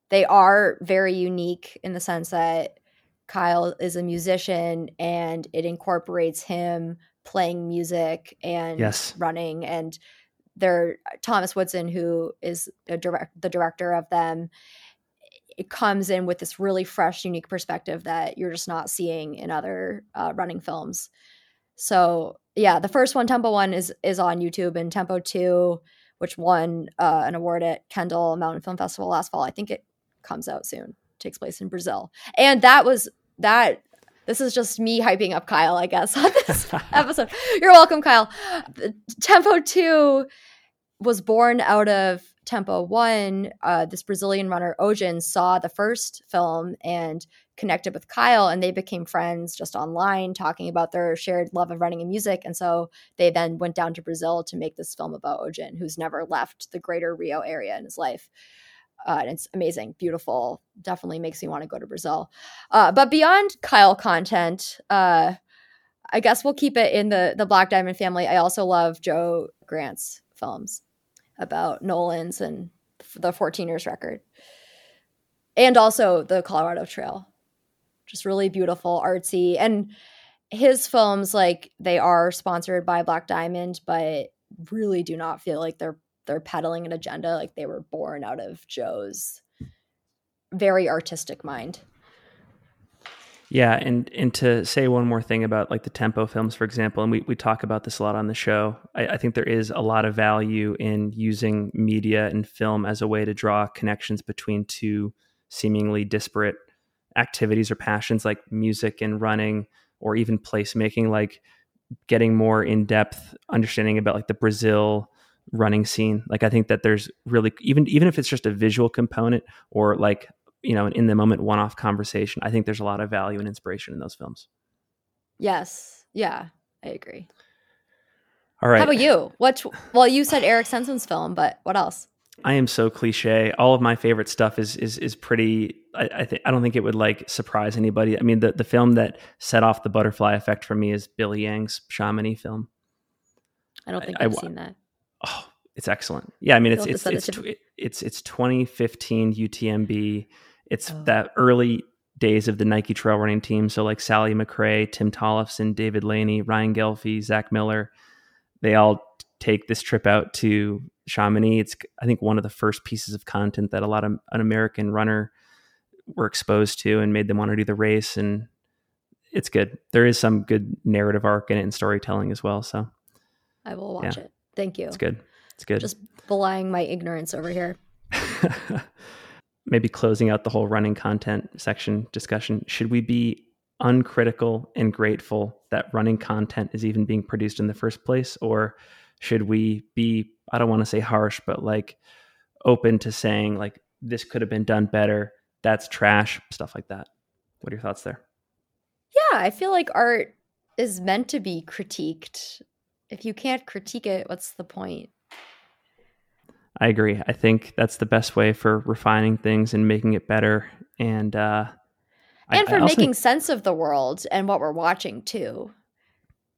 they are very unique in the sense that Kyle is a musician and it incorporates him playing music and yes. running and they're Thomas Woodson, who is the, direct, the director of them. It comes in with this really fresh, unique perspective that you're just not seeing in other uh, running films. So yeah, the first one, Tempo One, is is on YouTube, and Tempo Two, which won uh, an award at Kendal Mountain Film Festival last fall, I think it comes out soon. Takes place in Brazil, and that was that this is just me hyping up Kyle, I guess, [laughs] on this [laughs] episode. You're welcome, Kyle. Tempo 2 was born out of Tempo 1. Uh, this Brazilian runner, Ojin, saw the first film and connected with Kyle, and they became friends just online, talking about their shared love of running and music. And so they then went down to Brazil to make this film about Ojin, who's never left the greater Rio area in his life. Uh, and it's amazing, beautiful. Definitely makes me want to go to Brazil. Uh, but beyond Kyle content, uh, I guess we'll keep it in the the Black Diamond family. I also love Joe Grant's films about Nolans and the 14ers record, and also the Colorado Trail. Just really beautiful, artsy, and his films like they are sponsored by Black Diamond, but really do not feel like they're they're peddling an agenda like they were born out of Joe's very artistic mind. Yeah, and and to say one more thing about like the tempo films, for example, and we, we talk about this a lot on the show. I, I think there is a lot of value in using media and film as a way to draw connections between two seemingly disparate activities or passions like music and running or even placemaking, like getting more in depth understanding about like the Brazil running scene. Like I think that there's really even even if it's just a visual component or like you know an in the moment one off conversation, I think there's a lot of value and inspiration in those films. Yes. Yeah, I agree. All right. How about you? What? Well, you said Eric Senseman's film, but what else? I am so cliche. All of my favorite stuff is is is pretty. I, I think I don't think it would like surprise anybody. I mean, the the film that set off the butterfly effect for me is Billy Yang's Chamonix film. I don't think I, have seen that. Oh, it's excellent. Yeah, I mean, it's it's it's, it's it's it's 2015 UTMB. It's oh. that early days of the Nike trail running team. So like Sally McRae, Tim Tollefson, David Laney, Ryan Ghelfi, Zach Miller, they all take this trip out to Chamonix. It's I think one of the first pieces of content that a lot of an American runner were exposed to and made them want to do the race. And it's good. There is some good narrative arc in it and storytelling as well. So I will watch yeah. it. Thank you. It's good. It's good. Just belying my ignorance over here. [laughs] Maybe closing out the whole running content section discussion. Should we be uncritical and grateful that running content is even being produced in the first place? Or should we be I don't want to say harsh, but like open to saying like this could have been done better. That's trash, stuff like that. What are your thoughts there? Yeah, I feel like art is meant to be critiqued. If you can't critique it, what's the point? I agree. I think that's the best way for refining things and making it better and uh and I, for I making sense of the world and what we're watching too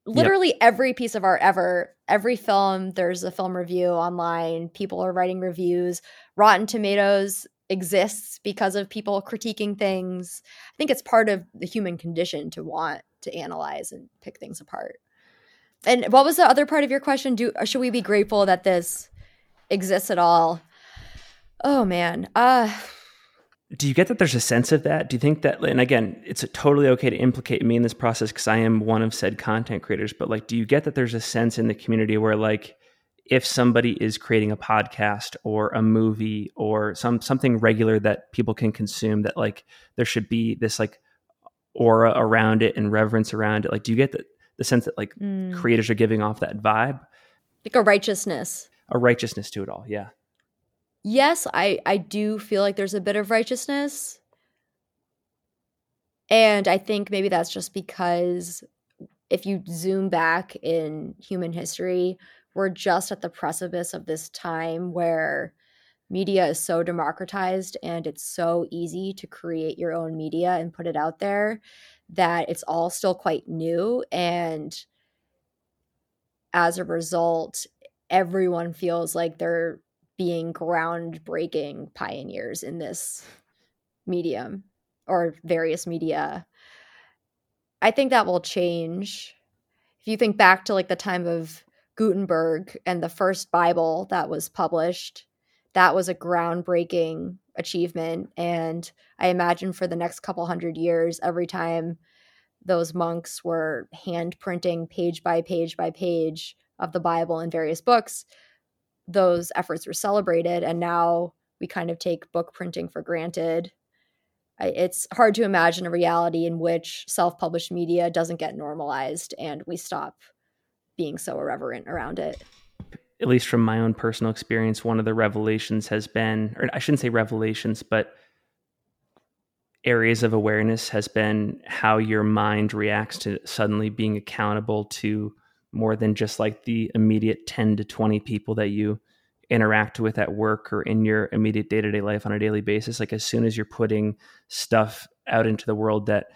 literally yep. every piece of art ever every film there's a film review online people are writing reviews rotten tomatoes exists because of people critiquing things i think it's part of the human condition to want to analyze and pick things apart and what was the other part of your question do should we be grateful that this exists at all oh man uh do you get that there's a sense of that? Do you think that, and again, it's totally okay to implicate me in this process because I am one of said content creators, but like, do you get that there's a sense in the community where like, if somebody is creating a podcast or a movie or some something regular that people can consume that like there should be this like aura around it and reverence around it like do you get the, the sense that like mm. creators are giving off that vibe like a righteousness a righteousness to it all yeah yes, I I do feel like there's a bit of righteousness. And I think maybe that's just because if you zoom back in human history, we're just at the precipice of this time where media is so democratized and it's so easy to create your own media and put it out there that it's all still quite new and as a result everyone feels like they're being groundbreaking pioneers in this medium or various media. I think that will change. If you think back to like the time of Gutenberg and the first Bible that was published, that was a groundbreaking achievement. And I imagine for the next couple hundred years, every time those monks were hand printing page by page by page of the Bible in various books, those efforts were celebrated and now we kind of take book printing for granted it's hard to imagine a reality in which self-published media doesn't get normalized and we stop being so irreverent around it at least from my own personal experience one of the revelations has been or i shouldn't say revelations but areas of awareness has been how your mind reacts to suddenly being accountable to more than just like the immediate 10 to 20 people that you interact with at work or in your immediate day-to-day life on a daily basis. Like as soon as you're putting stuff out into the world that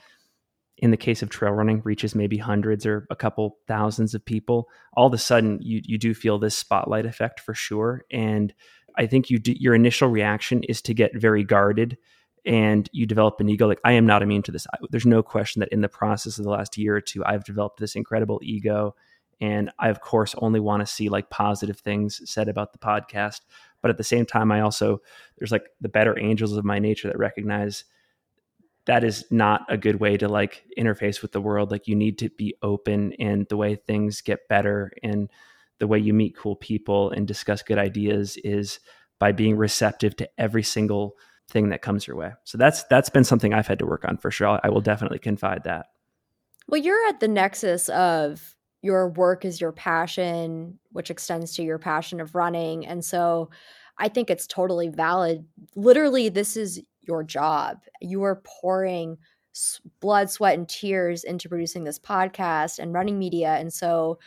in the case of trail running reaches maybe hundreds or a couple thousands of people all of a sudden you you do feel this spotlight effect for sure. And i think you do, your initial reaction is to get very guarded and you develop an ego like i am not immune to this. There's no question that in the process of the last year or two i've developed this incredible ego and i of course only want to see like positive things said about the podcast. But at the same time i also there's like the better angels of my nature that recognize that is not a good way to like interface with the world. Like you need to be open and the way things get better and the way you meet cool people and discuss good ideas is by being receptive to every single thing that comes your way. So that's that's been something i've had to work on for sure. I will definitely confide that. Well you're at the nexus of your work is your passion which extends to your passion of running. And so i think it's totally valid. Literally this is your job. You are pouring blood, sweat, and tears into producing this podcast and running media. And so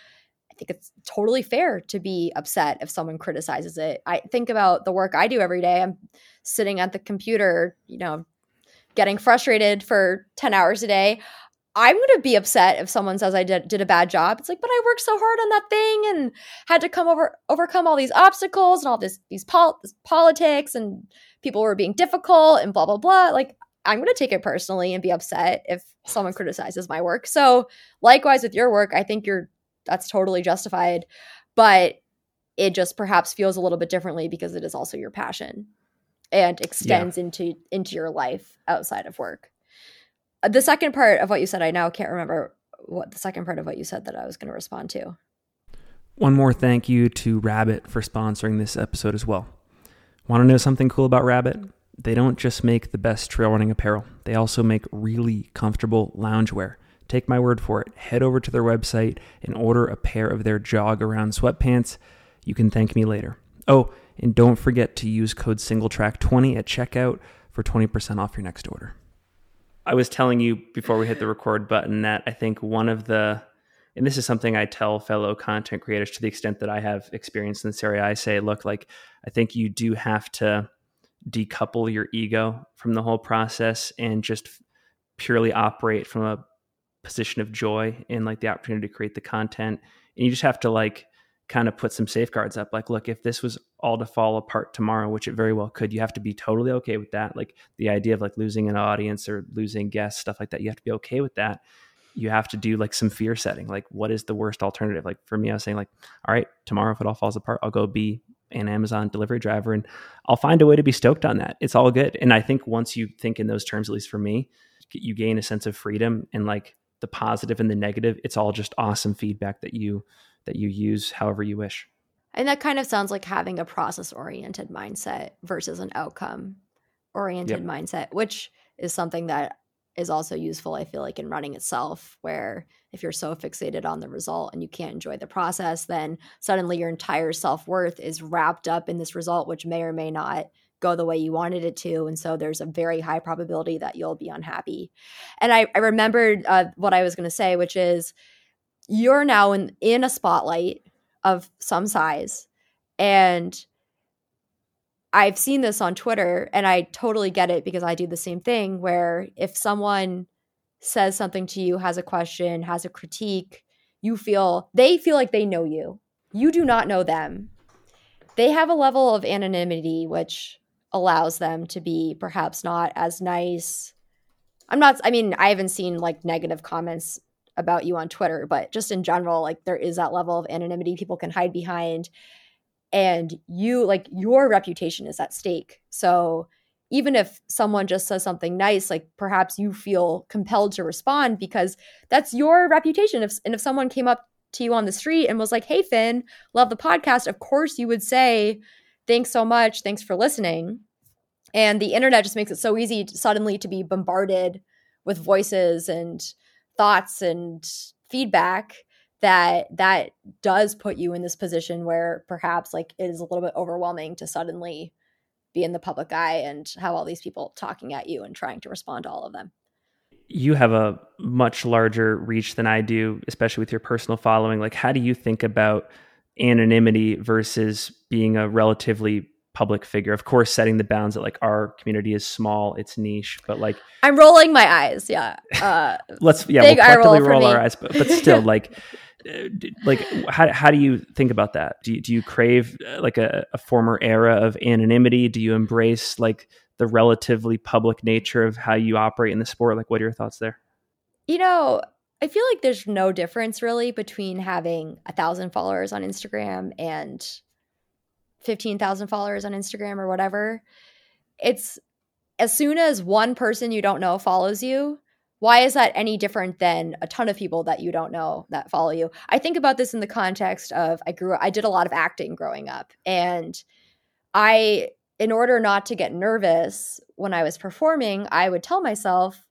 I think it's totally fair to be upset if someone criticizes it. I think about the work I do every day. I'm sitting at the computer, you know, getting frustrated for 10 hours a day. I'm going to be upset if someone says I did, did a bad job. It's like, but I worked so hard on that thing and had to come over overcome all these obstacles and all this these pol- this politics and people were being difficult and blah blah blah. Like I'm going to take it personally and be upset if someone criticizes my work. So, likewise with your work, I think you're that's totally justified, but it just perhaps feels a little bit differently because it is also your passion and extends yeah. into into your life outside of work. Uh, the second part of what you said, I now can't remember what the second part of what you said that I was going to respond to. One more thank you to Rabbit for sponsoring this episode as well. Want to know something cool about Rabbit? They don't just make the best trail running apparel, they also make really comfortable loungewear. Take my word for it. Head over to their website and order a pair of their jog around sweatpants. You can thank me later. Oh, and don't forget to use code SingleTrack20 at checkout for 20% off your next order. I was telling you before we hit the record button that I think one of the and this is something I tell fellow content creators to the extent that I have experience in this area. I say, look, like I think you do have to decouple your ego from the whole process and just purely operate from a position of joy and like the opportunity to create the content. And you just have to like kind of put some safeguards up. Like, look, if this was all to fall apart tomorrow, which it very well could, you have to be totally okay with that. Like the idea of like losing an audience or losing guests, stuff like that, you have to be okay with that you have to do like some fear setting. Like, what is the worst alternative? Like for me, I was saying like, all right, tomorrow if it all falls apart, I'll go be an Amazon delivery driver and I'll find a way to be stoked on that. It's all good. And I think once you think in those terms, at least for me, you gain a sense of freedom and like the positive and the negative. It's all just awesome feedback that you that you use however you wish. And that kind of sounds like having a process oriented mindset versus an outcome oriented yep. mindset, which is something that is also useful, I feel like, in running itself, where if you're so fixated on the result and you can't enjoy the process, then suddenly your entire self worth is wrapped up in this result, which may or may not go the way you wanted it to. And so there's a very high probability that you'll be unhappy. And I, I remembered uh, what I was going to say, which is you're now in, in a spotlight of some size. And I've seen this on Twitter and I totally get it because I do the same thing where if someone says something to you, has a question, has a critique, you feel they feel like they know you. You do not know them. They have a level of anonymity which allows them to be perhaps not as nice. I'm not I mean, I haven't seen like negative comments about you on Twitter, but just in general, like there is that level of anonymity people can hide behind and you like your reputation is at stake. So even if someone just says something nice like perhaps you feel compelled to respond because that's your reputation. If, and if someone came up to you on the street and was like hey finn love the podcast of course you would say thanks so much. Thanks for listening. And the internet just makes it so easy to, suddenly to be bombarded with voices and thoughts and feedback that that does put you in this position where perhaps like it is a little bit overwhelming to suddenly be in the public eye and have all these people talking at you and trying to respond to all of them you have a much larger reach than I do, especially with your personal following. Like, how do you think about anonymity versus being a relatively public figure. Of course, setting the bounds that like our community is small, it's niche, but like I'm rolling my eyes. Yeah. Uh, [laughs] let's yeah, we'll collectively roll, roll our eyes, but, but still like. [laughs] Like how, how do you think about that? Do you, do you crave uh, like a, a former era of anonymity? Do you embrace like the relatively public nature of how you operate in the sport? Like what are your thoughts there? You know i feel like there's no difference really between having a thousand followers on instagram and 15,000 followers on Instagram or whatever, it's as soon as one person you don't know follows you, why is that any different than a ton of people that you don't know that follow you? I think about this in the context of I grew I did a lot of acting growing up and I in order not to get nervous when I was performing, I would tell myself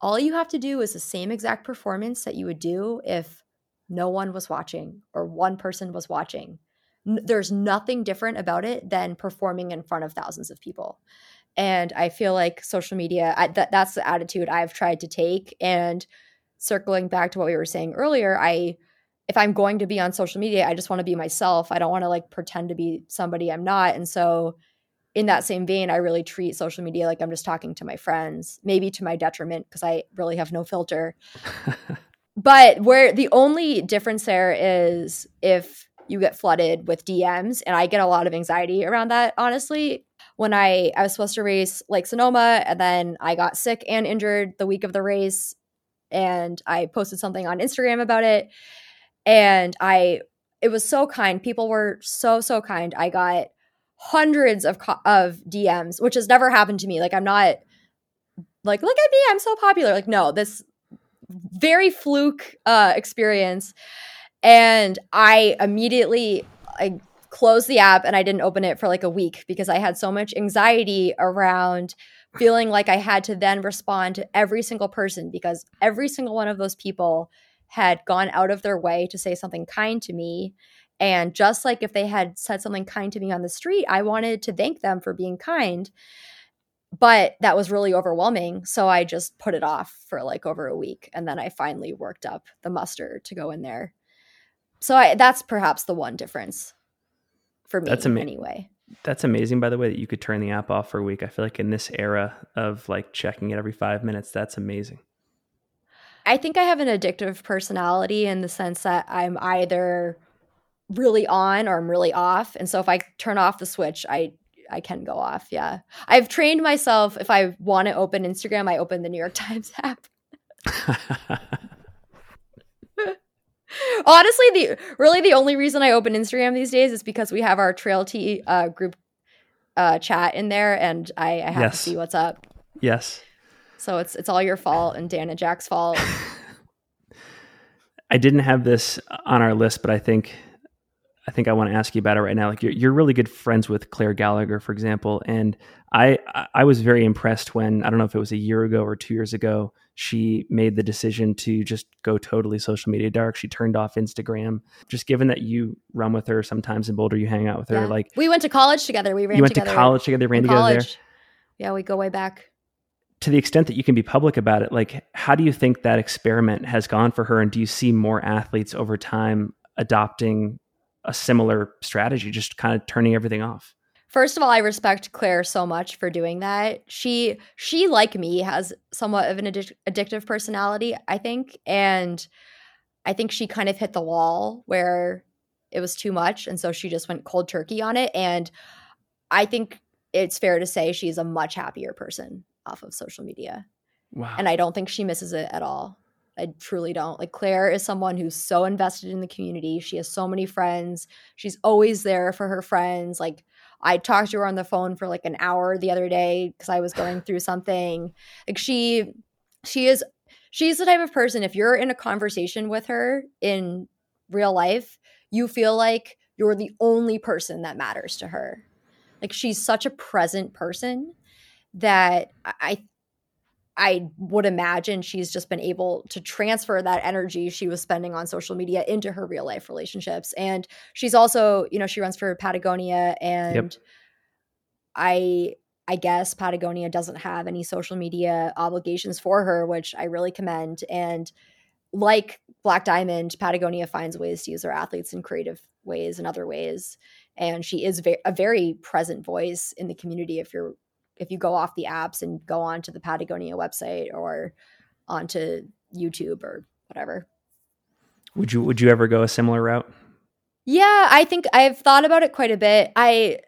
all you have to do is the same exact performance that you would do if no one was watching or one person was watching there's nothing different about it than performing in front of thousands of people and i feel like social media I, that, that's the attitude i've tried to take and circling back to what we were saying earlier i if i'm going to be on social media i just want to be myself i don't want to like pretend to be somebody i'm not and so in that same vein i really treat social media like i'm just talking to my friends maybe to my detriment because i really have no filter [laughs] but where the only difference there is if you get flooded with DMs. And I get a lot of anxiety around that, honestly. When I, I was supposed to race Lake Sonoma, and then I got sick and injured the week of the race. And I posted something on Instagram about it. And I, it was so kind. People were so, so kind. I got hundreds of, of DMs, which has never happened to me. Like, I'm not like, look at me, I'm so popular. Like, no, this very fluke uh, experience and I immediately I closed the app and I didn't open it for like a week because I had so much anxiety around feeling like I had to then respond to every single person because every single one of those people had gone out of their way to say something kind to me. And just like if they had said something kind to me on the street, I wanted to thank them for being kind. But that was really overwhelming. So I just put it off for like over a week. And then I finally worked up the muster to go in there so I, that's perhaps the one difference for me that's ama- anyway. That's amazing, by the way, that you could turn the app off for a week. I feel like in this era of like checking it every five minutes, that's amazing. I think I have an addictive personality in the sense that I'm either really on or I'm really off. And so if I turn off the switch, I I can go off. Yeah. I've trained myself if I want to open Instagram, I open the New York [laughs] Times app. [laughs] Honestly, the really the only reason I open Instagram these days is because we have our Trail uh, group uh, chat in there, and I, I have yes. to see what's up. Yes. So it's it's all your fault and Dan and Jack's fault. [laughs] I didn't have this on our list, but I think I think I want to ask you about it right now. Like you're you're really good friends with Claire Gallagher, for example, and I I was very impressed when I don't know if it was a year ago or two years ago she made the decision to just go totally social media dark. She turned off Instagram. Just given that you run with her sometimes in Boulder, you hang out with her. Yeah. Like we went to college together. We ran. You went together to college together. Ran together college. there. Yeah, we go way back. To the extent that you can be public about it, like how do you think that experiment has gone for her, and do you see more athletes over time adopting a similar strategy, just kind of turning everything off? First of all, I respect Claire so much for doing that. She she like me has somewhat of an addic- addictive personality, I think, and I think she kind of hit the wall where it was too much and so she just went cold turkey on it and I think it's fair to say she's a much happier person off of social media. Wow. And I don't think she misses it at all. I truly don't. Like Claire is someone who's so invested in the community. She has so many friends. She's always there for her friends. Like I talked to her on the phone for like an hour the other day because I was going through [sighs] something. Like she she is she's the type of person if you're in a conversation with her in real life, you feel like you're the only person that matters to her. Like she's such a present person that I I would imagine she's just been able to transfer that energy she was spending on social media into her real life relationships. And she's also, you know, she runs for Patagonia and yep. I I guess Patagonia doesn't have any social media obligations for her, which I really commend. And like Black Diamond, Patagonia finds ways to use their athletes in creative ways and other ways. And she is a very present voice in the community. If you're if you go off the apps and go onto the Patagonia website or onto YouTube or whatever. Would you would you ever go a similar route? Yeah, I think I've thought about it quite a bit. I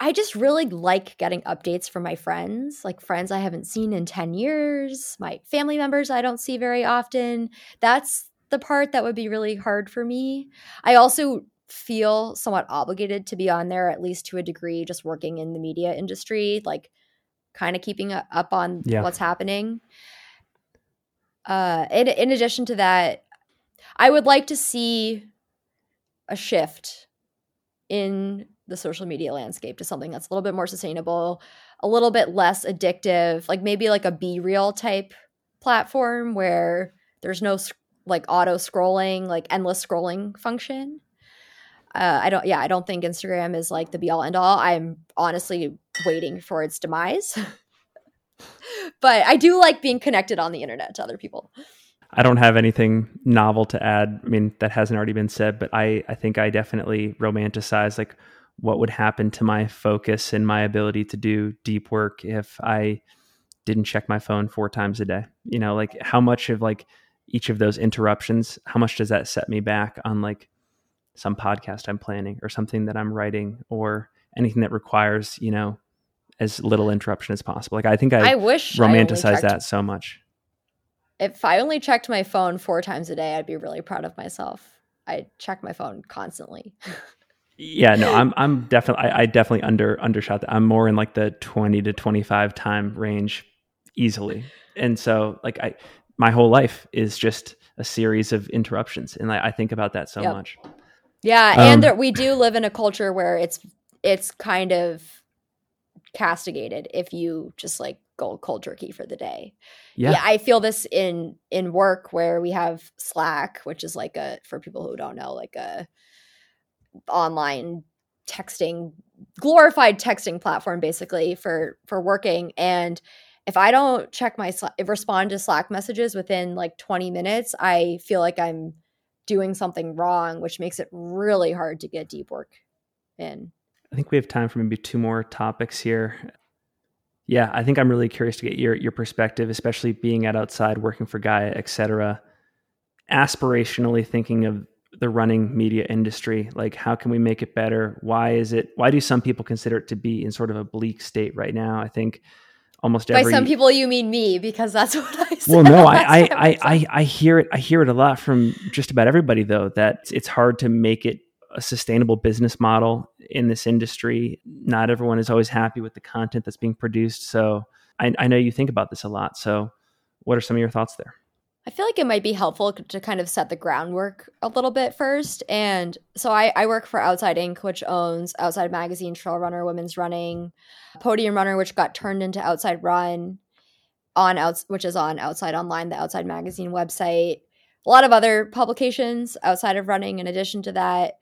I just really like getting updates from my friends, like friends I haven't seen in 10 years, my family members I don't see very often. That's the part that would be really hard for me. I also feel somewhat obligated to be on there, at least to a degree, just working in the media industry, like kind of keeping up on yeah. what's happening. Uh, in, in addition to that, I would like to see a shift in the social media landscape to something that's a little bit more sustainable, a little bit less addictive, like maybe like a BeReal type platform where there's no like auto scrolling, like endless scrolling function. Uh, I don't, yeah, I don't think Instagram is like the be all end all. I'm honestly waiting for its demise. [laughs] but I do like being connected on the internet to other people. I don't have anything novel to add. I mean, that hasn't already been said, but I, I think I definitely romanticize like what would happen to my focus and my ability to do deep work if I didn't check my phone four times a day. You know, like how much of like each of those interruptions, how much does that set me back on like some podcast I'm planning or something that I'm writing or anything that requires, you know, as little interruption as possible. Like I think I, I wish romanticize that so much. If I only checked my phone four times a day, I'd be really proud of myself. I check my phone constantly. [laughs] yeah, no, I'm I'm definitely I, I, definitely under undershot that. I'm more in like the 20 to 25 time range easily. And so like I my whole life is just a series of interruptions and I, I think about that so yep. much. Yeah, um, and there, we do live in a culture where it's it's kind of castigated if you just like go cold turkey for the day. Yeah. yeah. I feel this in in work where we have Slack, which is like a for people who don't know, like a online texting glorified texting platform basically for for working and if I don't check my Slack, respond to Slack messages within like 20 minutes, I feel like I'm doing something wrong, which makes it really hard to get deep work in. I think we have time for maybe two more topics here. Yeah, I think I'm really curious to get your your perspective, especially being at outside, working for Gaia, et cetera. Aspirationally thinking of the running media industry, like how can we make it better? Why is it? Why do some people consider it to be in sort of a bleak state right now? I think almost every. By some people, you mean me because that's [laughs] what I said. Well, no, I I, I, I I hear it. I hear it a lot from just about everybody, though. That it's hard to make it a sustainable business model in this industry. Not everyone is always happy with the content that's being produced. So I, I know you think about this a lot. So what are some of your thoughts there? I feel like it might be helpful to kind of set the groundwork a little bit first. And so I, I work for Outside Inc., which owns Outside Magazine, Trail Runner, Women's Running, Podium Runner, which got turned into Outside Run, on which is on Outside Online, the Outside Magazine website. A lot of other publications outside of running, in addition to that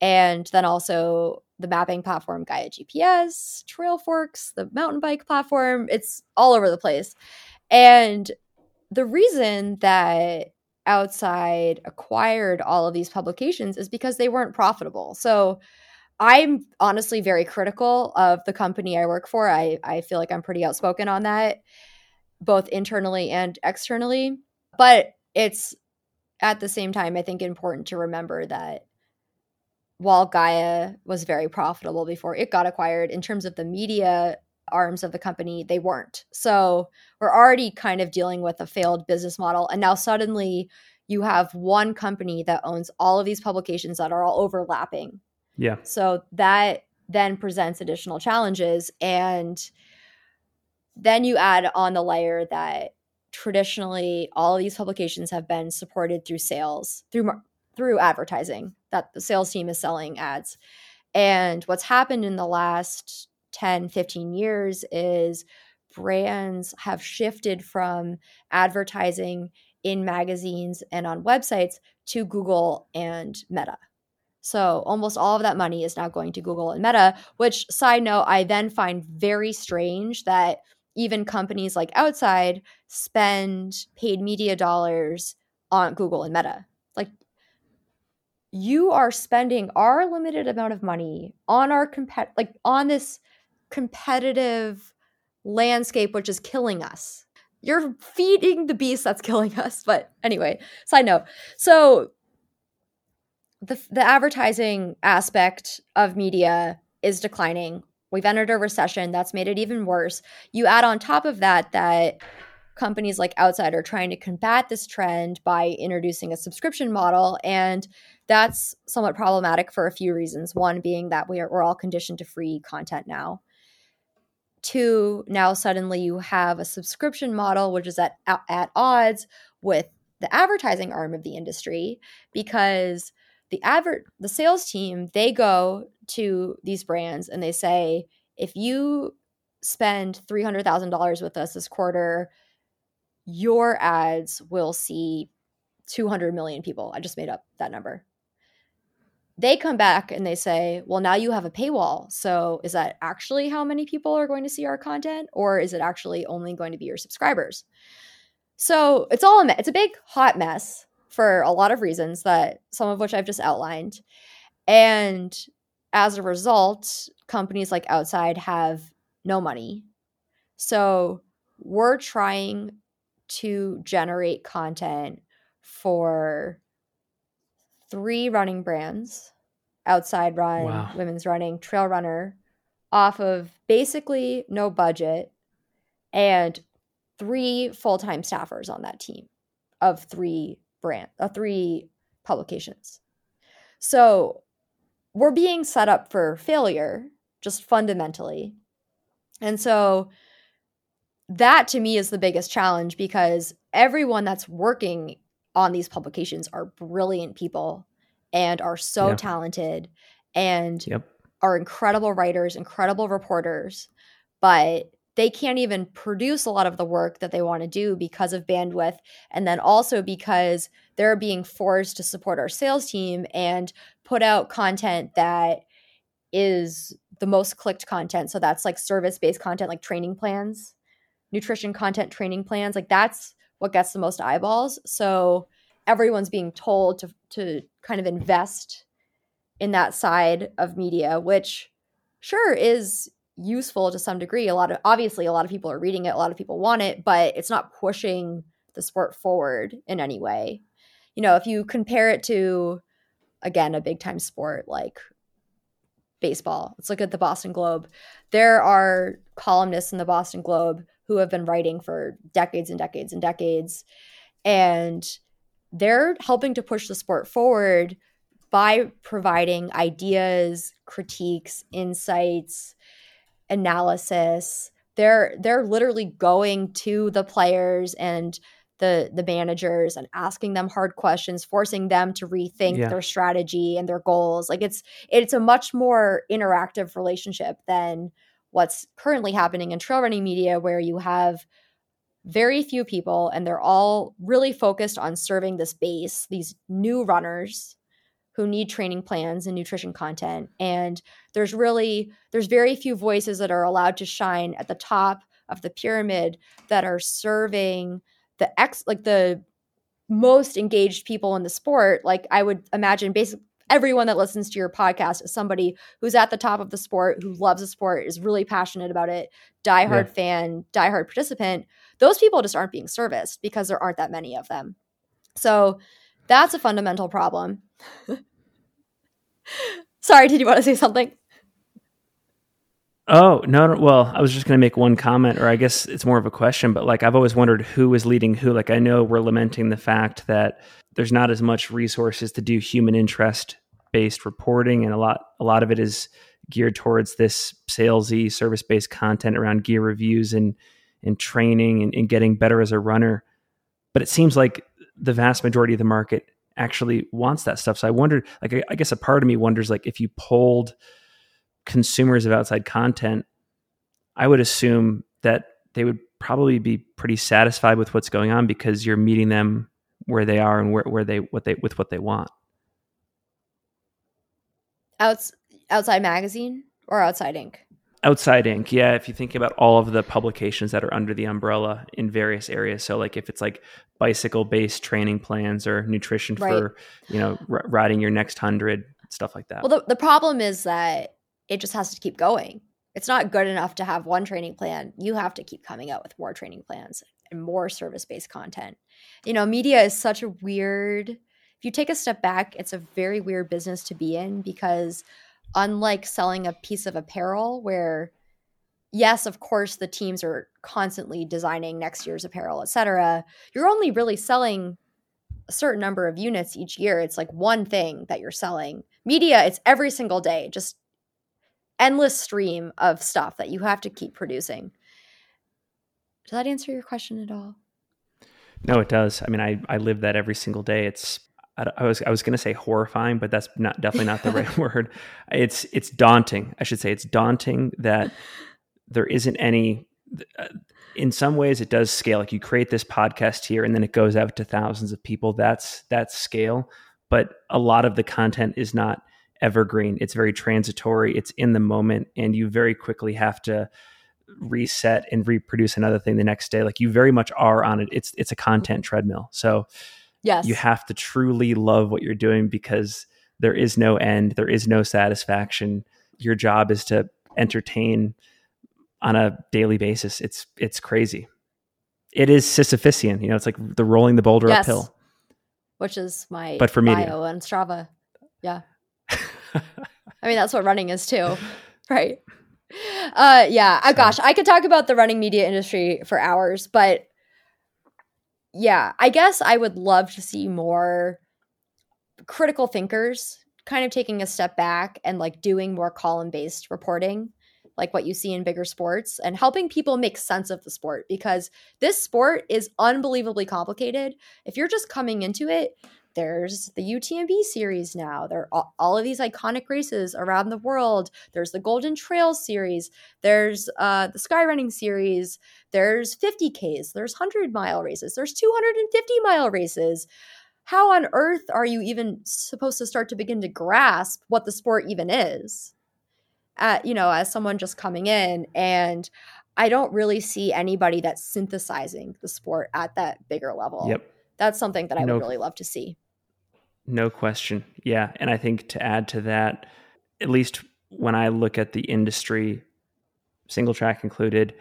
and then also the mapping platform Gaia GPS, Trailforks, the mountain bike platform. It's all over the place. And the reason that Outside acquired all of these publications is because they weren't profitable. So I'm honestly very critical of the company I work for. I, I feel like I'm pretty outspoken on that, both internally and externally. But it's at the same time, I think, important to remember that while Gaia was very profitable before it got acquired, in terms of the media arms of the company, they weren't. So we're already kind of dealing with a failed business model. And now suddenly you have one company that owns all of these publications that are all overlapping. Yeah. So that then presents additional challenges. And then you add on the layer that traditionally all of these publications have been supported through sales, through through advertising that the sales team is selling ads. And what's happened in the last 10, 15 years is brands have shifted from advertising in magazines and on websites to Google and Meta. So almost all of that money is now going to Google and Meta, which side note, I then find very strange that even companies like Outside spend paid media dollars on Google and Meta. Like you are spending our limited amount of money on our compet like on this competitive landscape which is killing us. You're feeding the beast that's [laughs] killing us. But anyway, side note. So the the advertising aspect of media is declining. We've entered a recession that's made it even worse. You add on top of that that companies like Outside are trying to combat this trend by introducing a subscription model. And that's somewhat problematic for a few reasons. One being that we are, we're all conditioned to free content now. Two, now suddenly you have a subscription model, which is at, at odds with the advertising arm of the industry because the advert the sales team they go to these brands and they say if you spend $300,000 with us this quarter your ads will see 200 million people. I just made up that number. They come back and they say, well, now you have a paywall. So is that actually how many people are going to see our content? Or is it actually only going to be your subscribers? So it's all a mess. It's a big hot mess for a lot of reasons that some of which I've just outlined. And as a result, companies like Outside have no money. So we're trying to generate content for three running brands outside run wow. women's running trail runner off of basically no budget and three full-time staffers on that team of three brand uh, three publications so we're being set up for failure just fundamentally and so that to me is the biggest challenge because everyone that's working on these publications are brilliant people and are so talented and yep. are incredible writers, incredible reporters, but they can't even produce a lot of the work that they want to do because of bandwidth. And then also because they're being forced to support our sales team and put out content that is the most clicked content. So that's like service based content, like training plans nutrition content training plans like that's what gets the most eyeballs. So everyone's being told to to kind of invest in that side of media which sure is useful to some degree. A lot of obviously a lot of people are reading it a lot of people want it but it's not pushing the sport forward in any way. You know if you compare it to again a big time sport like baseball let's look at the boston globe. There are columnists in the boston globe who have been writing for decades and decades and decades. And they're helping to push the sport forward by providing ideas, critiques, insights, analysis. They're they're literally going to the players and the the managers and asking them hard questions, forcing them to rethink yeah. their strategy and their goals. Like it's it's a much more interactive relationship than what's currently happening in trail running media, where you have very few people and they're all really focused on serving this base, these new runners who need training plans and nutrition content. And there's really there's very few voices that are allowed to shine at the top of the pyramid that are serving the ex like the most engaged people in the sport like i would imagine basically everyone that listens to your podcast is somebody who's at the top of the sport, who loves the sport, is really passionate about it, diehard yeah. fan, diehard participant. Those people just aren't being serviced because there aren't that many of them. So that's a fundamental problem. [laughs] Sorry, did you want to say something? Oh, no, no, well, I was just going to make one comment, or I guess it's more of a question, but like I've always wondered who is leading who. Like I know we're lamenting the fact that there's not as much resources to do human interest based reporting and a lot a lot of it is geared towards this salesy service based content around gear reviews and and training and, and, getting better as a runner but it seems like the vast majority of the market actually wants that stuff so i wondered like I, I guess a part of me wonders like if you polled consumers of outside content i would assume that they would probably be pretty satisfied with what's going on because you're meeting them where they are and where, where they what they with what they want. Outs, outside magazine or outside Inc? Outside Inc. Yeah, if you think about all of the publications that are under the umbrella in various areas, so like if it's like bicycle-based training plans or nutrition right. for you know r- riding your next hundred stuff like that. Well, the, the problem is that it just has to keep going. It's not good enough to have one training plan. You have to keep coming out with more training plans and more service-based content. You know, media is such a weird if you take a step back, it's a very weird business to be in because unlike selling a piece of apparel where yes, of course the teams are constantly designing next year's apparel, etc., you're only really selling a certain number of units each year. It's like one thing that you're selling. Media, it's every single day, just endless stream of stuff that you have to keep producing. Does that answer your question at all? No, it does. I mean, I, I live that every single day. It's I, I was I was going to say horrifying, but that's not definitely not the right [laughs] word. It's it's daunting. I should say it's daunting that there isn't any. Uh, in some ways, it does scale. Like you create this podcast here, and then it goes out to thousands of people. That's that's scale. But a lot of the content is not evergreen. It's very transitory. It's in the moment, and you very quickly have to reset and reproduce another thing the next day. Like you very much are on it. It's it's a content treadmill. So yes, you have to truly love what you're doing because there is no end. There is no satisfaction. Your job is to entertain on a daily basis. It's it's crazy. It is Sisyphean. You know, it's like the rolling the boulder yes. uphill. Which is my but for bio media. on Strava. Yeah. [laughs] I mean, that's what running is too, [laughs] right? Uh, yeah. Oh, gosh, I could talk about the running media industry for hours, but yeah, I guess I would love to see more critical thinkers kind of taking a step back and like doing more column based reporting like what you see in bigger sports and helping people make sense of the sport because this sport is unbelievably complicated. If you're just coming into it, there's the UTMB series now. There are all of these iconic races around the world. There's the Golden Trail series. There's uh, the Skyrunning series. There's 50Ks. There's 100 mile races. There's 250 mile races. How on earth are you even supposed to start to begin to grasp what the sport even is? At, you know, as someone just coming in and I don't really see anybody that's synthesizing the sport at that bigger level. Yep. That's something that I would really love to see. No question. Yeah. And I think to add to that, at least when I look at the industry, Singletrack included,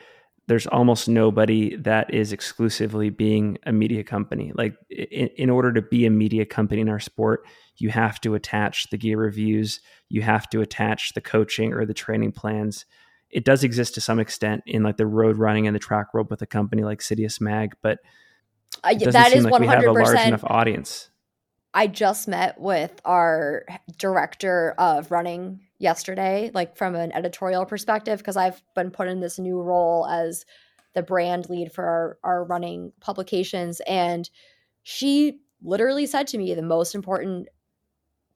there's almost nobody that is exclusively being a media company. Like, in, in, order to be a media company in our sport, you have to attach the gear reviews, you have to attach the coaching or the training plans. It does exist to some extent in like the road running and the track world with a company like Citius Mag, but uh, that is one hundred percent a large enough audience. I just met with our director of running yesterday, like from an editorial perspective, because I've been put in this new role as the brand lead for our, our running publications. And she literally said to me the most important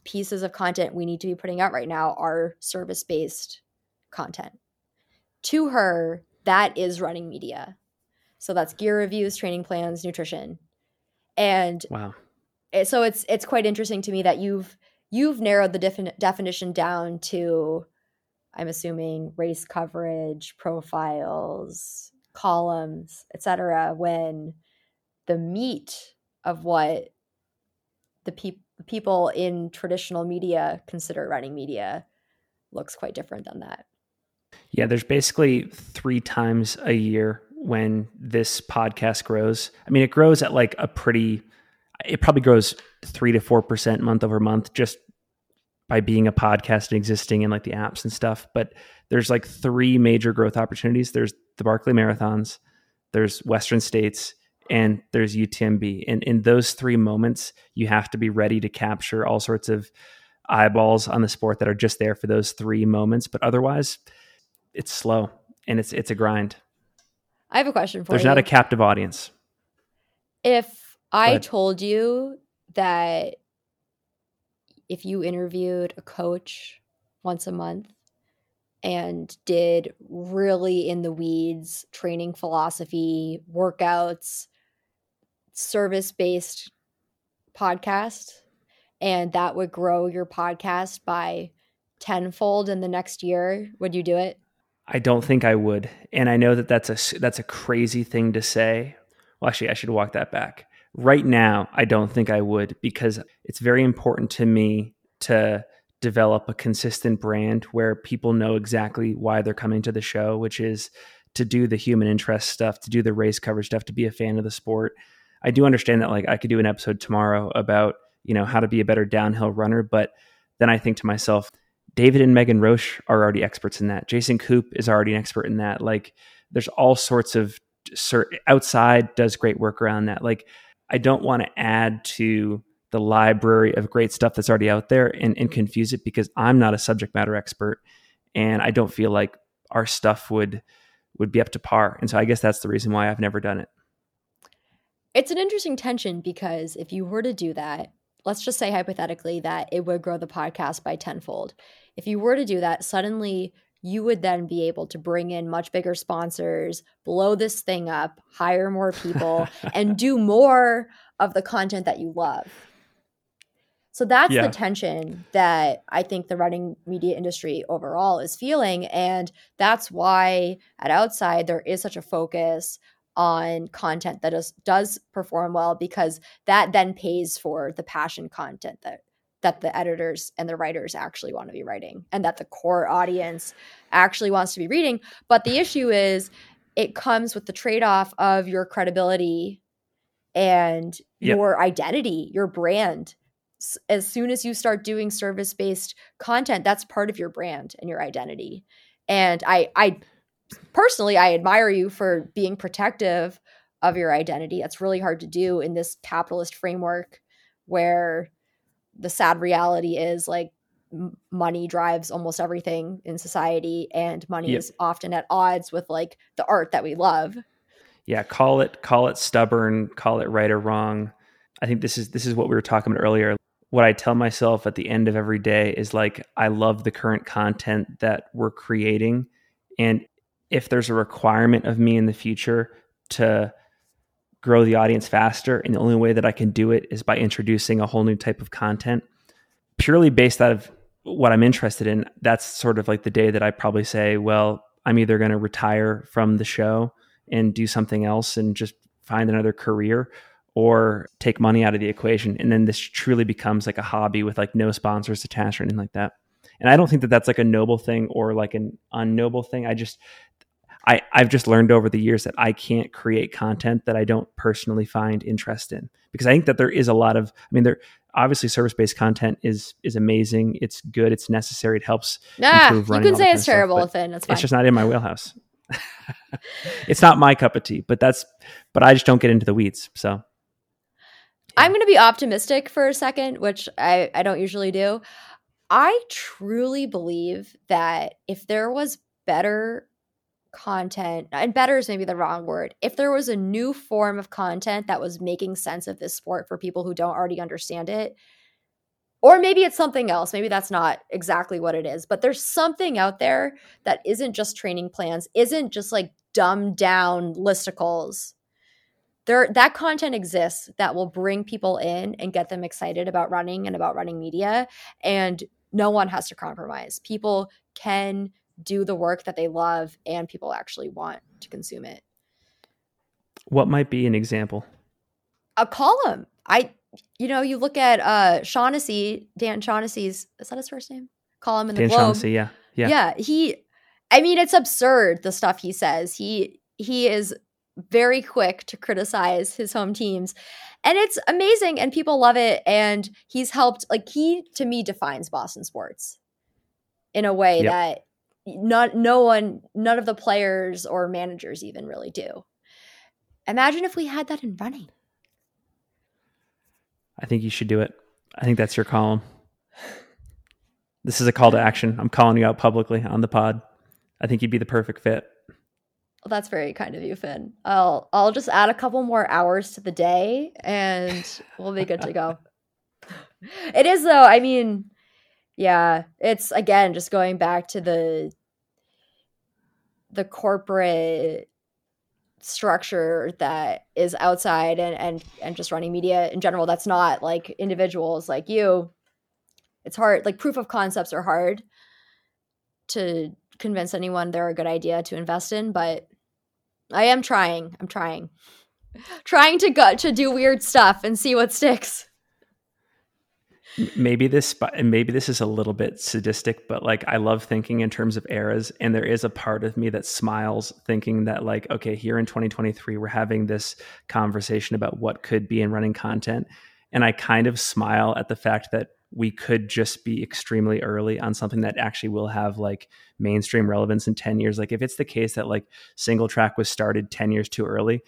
pieces of content we need to be putting out right now are service based content. To her, that is running media. So that's gear reviews, training plans, nutrition. And wow so it's it's quite interesting to me that you've you've narrowed the defin- definition down to i'm assuming race coverage profiles columns etc when the meat of what the pe- people in traditional media consider running media looks quite different than that. Yeah there's basically three times a year when this podcast grows. I mean it grows at like a pretty it probably grows three to four percent month over month just by being a podcast and existing in like the apps and stuff. But there's like three major growth opportunities. There's the Barkley Marathons, there's Western States, and there's UTMB. And in those three moments, you have to be ready to capture all sorts of eyeballs on the sport that are just there for those three moments. But otherwise, it's slow and it's it's a grind. I have a question for there's you. There's not a captive audience. If I told you that if you interviewed a coach once a month and did really in the weeds training philosophy, workouts, service based podcast, and that would grow your podcast by tenfold in the next year, would you do it? I don't think I would, and I know that that's a that's a crazy thing to say. Well, actually, I should walk that back. Right now, I don't think I would because it's very important to me to develop a consistent brand where people know exactly why they're coming to the show, which is to do the human interest stuff, to do the race coverage stuff, to be a fan of the sport. I do understand that like I could do an episode tomorrow about, you know, how to be a better downhill runner, but then I think to myself, David and Megan Roche are already experts in that. Jason Koop is already an expert in that. Like there's all sorts of outside does great work around that. Like I don't want to add to the library of great stuff that's already out there and, and confuse it because I'm not a subject matter expert and I don't feel like our stuff would would be up to par. And so I guess that's the reason why I've never done it. It's an interesting tension because if you were to do that, let's just say hypothetically that it would grow the podcast by tenfold. If you were to do that, suddenly you would then be able to bring in much bigger sponsors, blow this thing up, hire more people, [laughs] and do more of the content that you love. So that's yeah. the tension that I think the running media industry overall is feeling. And that's why at Outside, there is such a focus on content that is, does perform well because that then pays for the passion content that that the editors and the writers actually want to be writing and that the core audience actually wants to be reading. But the issue is it comes with the trade-off of your credibility and yep. your identity your brand. As soon as you start doing service-based content that's part of your brand and your identity. And i i personally i admire you for being protective of your identity. That's really hard to do in this capitalist framework where the sad reality is like money drives almost everything in society and money yep. is often at odds with like the art that we love. Yeah call it call it stubborn call it right or wrong. I think this is this is what we were talking about earlier. What i tell myself at the end of every day is like i love the current content that we're creating and if there's a requirement of me in the future to grow the audience faster. And the only way that I can do it is by introducing a whole new type of content purely based out of what I'm interested in. That's sort of like the day that I probably say, well, I'm either going to retire from the show and do something else and just find another career or take money out of the equation. And then this truly becomes like a hobby with like no sponsors attached or anything like that. And I don't think that that's like a noble thing or like an unnoble thing. I just I, I've just learned over the years that I can't create content that I don't personally find interest in because I think that there is a lot of, I mean, there obviously service based content is is amazing. It's good. It's necessary. It helps. Nah, you can say it's terrible, stuff, Finn. It's, it's just not in my wheelhouse. [laughs] it's not my cup of tea, but that's, but I just don't get into the weeds. So yeah. I'm going to be optimistic for a second, which I, I don't usually do. I truly believe that if there was better content and better is maybe the wrong word. If there was a new form of content that was making sense of this sport for people who don't already understand it or maybe it's something else maybe that's not exactly what it is but there's something out there that isn't just training plans isn't just like dumbed down listicles. There that content exists that will bring people in and get them excited about running and about running media and no one has to compromise. People can do the work that they love and people actually want to consume it. What might be an example? A column. I you know, you look at uh Shaughnessy, Dan Shaughnessy's is that his first name? Column in the Dan Globe. Shaughnessy, yeah. Yeah. Yeah. He I mean, it's absurd the stuff he says. He he is very quick to criticize his home teams. And it's amazing and people love it. And he's helped like he to me defines Boston sports in a way yep. that not no one none of the players or managers even really do. Imagine if we had that in running. I think you should do it. I think that's your column. This is a call to action. I'm calling you out publicly on the pod. I think you'd be the perfect fit. Well, that's very kind of you finn. I'll i'll just add a couple more hours to the day and we'll be good to go. [laughs] It is though i mean yeah it's again just going back to the the corporate structure that is outside and and and just running media in general that's not like individuals like you it's hard like proof of concepts are hard to convince anyone they're a good idea to invest in, but I am trying. I'm trying. trying to go to do weird stuff and see what sticks maybe this maybe this is a little bit sadistic but like i love thinking in terms of eras and there is a part of me that smiles thinking that like okay here in 2023 we're having this conversation about what could be in running content and i kind of smile at the fact that we could just be extremely early on something that actually will have like mainstream relevance in 10 years. Like if it's the case that like Singletrack was started 10 years too early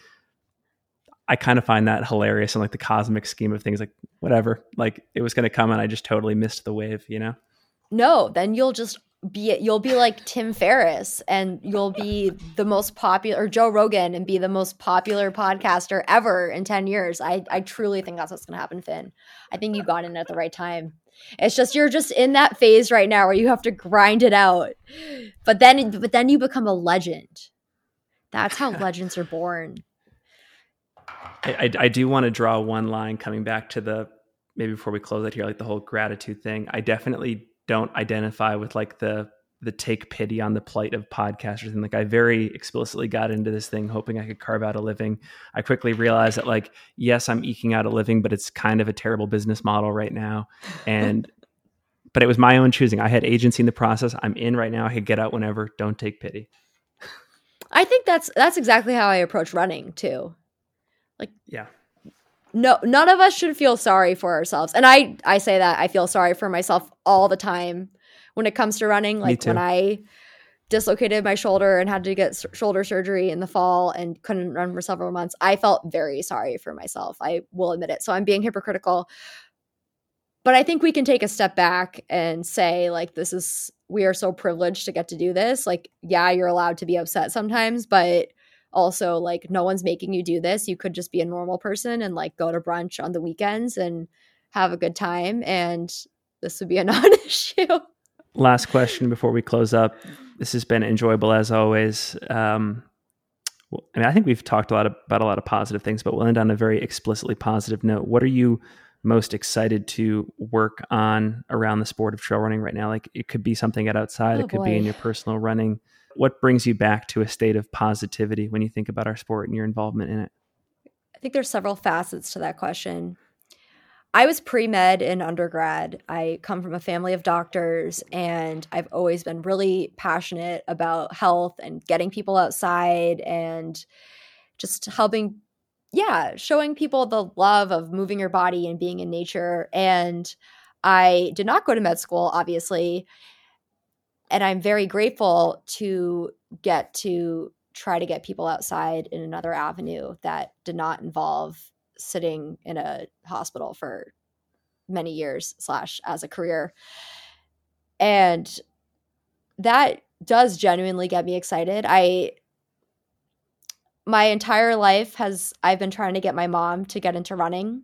I kind of find that hilarious in like the cosmic scheme of things. Like whatever, like it was going to come and I just totally missed the wave. You know? No, then you'll just be you'll be like Tim Ferriss and you'll be the most popular or Joe Rogan and be the most popular podcaster ever in 10 years. I I truly think that's what's going to happen, Finn. I think you got in at the right time. It's just you're just in that phase right now where you have to grind it out. But then but then you become a legend. That's how [laughs] legends are born. I, I do want to draw one line coming back to the maybe before we close it here, like the whole gratitude thing. I definitely don't identify with like the the take pity on the plight of podcasters and like I very explicitly got into this thing hoping I could carve out a living. I quickly realized that like yes, I'm eking out a living, but it's kind of a terrible business model right now. And [laughs] but it was my own choosing. I had agency in the process. I'm in right now. I could get out whenever. Don't take pity. I think that's that's exactly how I approach running too. Like yeah. No none of us should feel sorry for ourselves. And I I say that I feel sorry for myself all the time when it comes to running like when I dislocated my shoulder and had to get shoulder surgery in the fall and couldn't run for several months. I felt very sorry for myself. I will admit it. So I'm being hypocritical. But I think we can take a step back and say like this is we are so privileged to get to do this. Like yeah, you're allowed to be upset sometimes, but also like no one's making you do this. You could just be a normal person and like go to brunch on the weekends and have a good time and this would be a [laughs] non-issue. Last question before we close up. This has been enjoyable as always. Um, I mean, I think we've talked a lot about a lot of positive things, but we'll end on a very explicitly positive note. What are you most excited to work on around the sport of trail running right now? Like it could be something at outside, oh, it could boy. be in your personal running what brings you back to a state of positivity when you think about our sport and your involvement in it? I think there's several facets to that question. I was pre med in undergrad. I come from a family of doctors, and I've always been really passionate about health and getting people outside and just helping, yeah, showing people the love of moving your body and being in nature. And I did not go to med school, obviously and I'm very grateful to get to try to get people outside in another avenue that did not involve sitting in a hospital for many years slash as a career and that does genuinely get me excited i my entire life has i've been trying to get my mom to get into running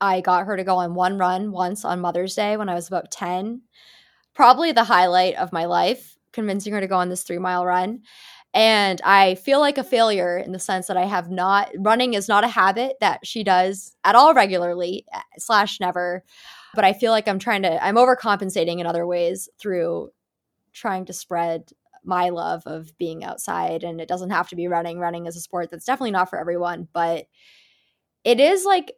i got her to go on one run once on mother's day when i was about 10 probably the highlight of my life, convincing her to go on this three mile run. And I feel like a failure in the sense that I have not, running is not a habit that she does at all regularly, eh, slash never. But I feel like I'm trying to, I'm overcompensating in other ways through trying to spread my love of being outside. And it doesn't have to be running. Running is a sport that's definitely not for everyone, but it is like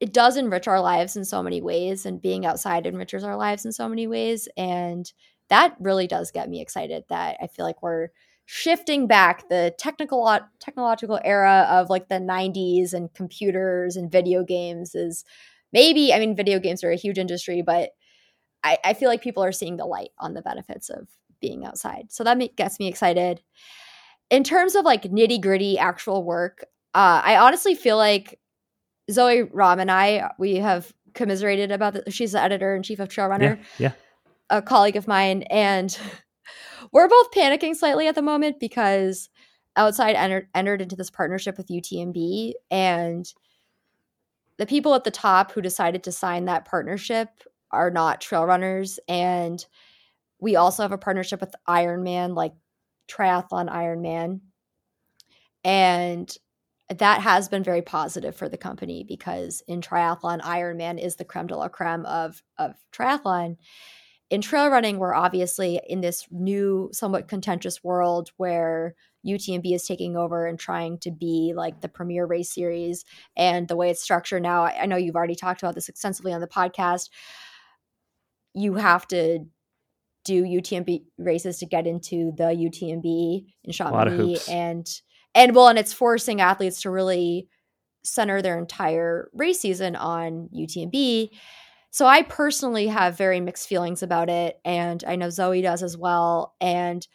it does enrich our lives in so many ways and being outside enriches our lives in so many ways and that really does get me excited that i feel like we're shifting back the technical technological era of like the 90s and computers and video games is maybe i mean video games are a huge industry but i, I feel like people are seeing the light on the benefits of being outside so that gets me excited in terms of like nitty gritty actual work uh, i honestly feel like Zoe Rom and I, we have commiserated about. She's the editor in chief of Trail Runner. Yeah, yeah. A colleague of mine. And [laughs] we're both panicking slightly at the moment because Outside entered, entered into this partnership with UTMB. And the people at the top who decided to sign that partnership are not trail runners. And we also have a partnership with Ironman, like Triathlon Ironman. And that has been very positive for the company because in triathlon, Ironman is the creme de la creme of of triathlon. in trail running, we're obviously in this new, somewhat contentious world where UTMB is taking over and trying to be like the premier race series. And the way it's structured now, I, I know you've already talked about this extensively on the podcast. You have to do UTMB races to get into the UTMB in Chamonix, and and well, and it's forcing athletes to really center their entire race season on UTMB. So I personally have very mixed feelings about it, and I know Zoe does as well. And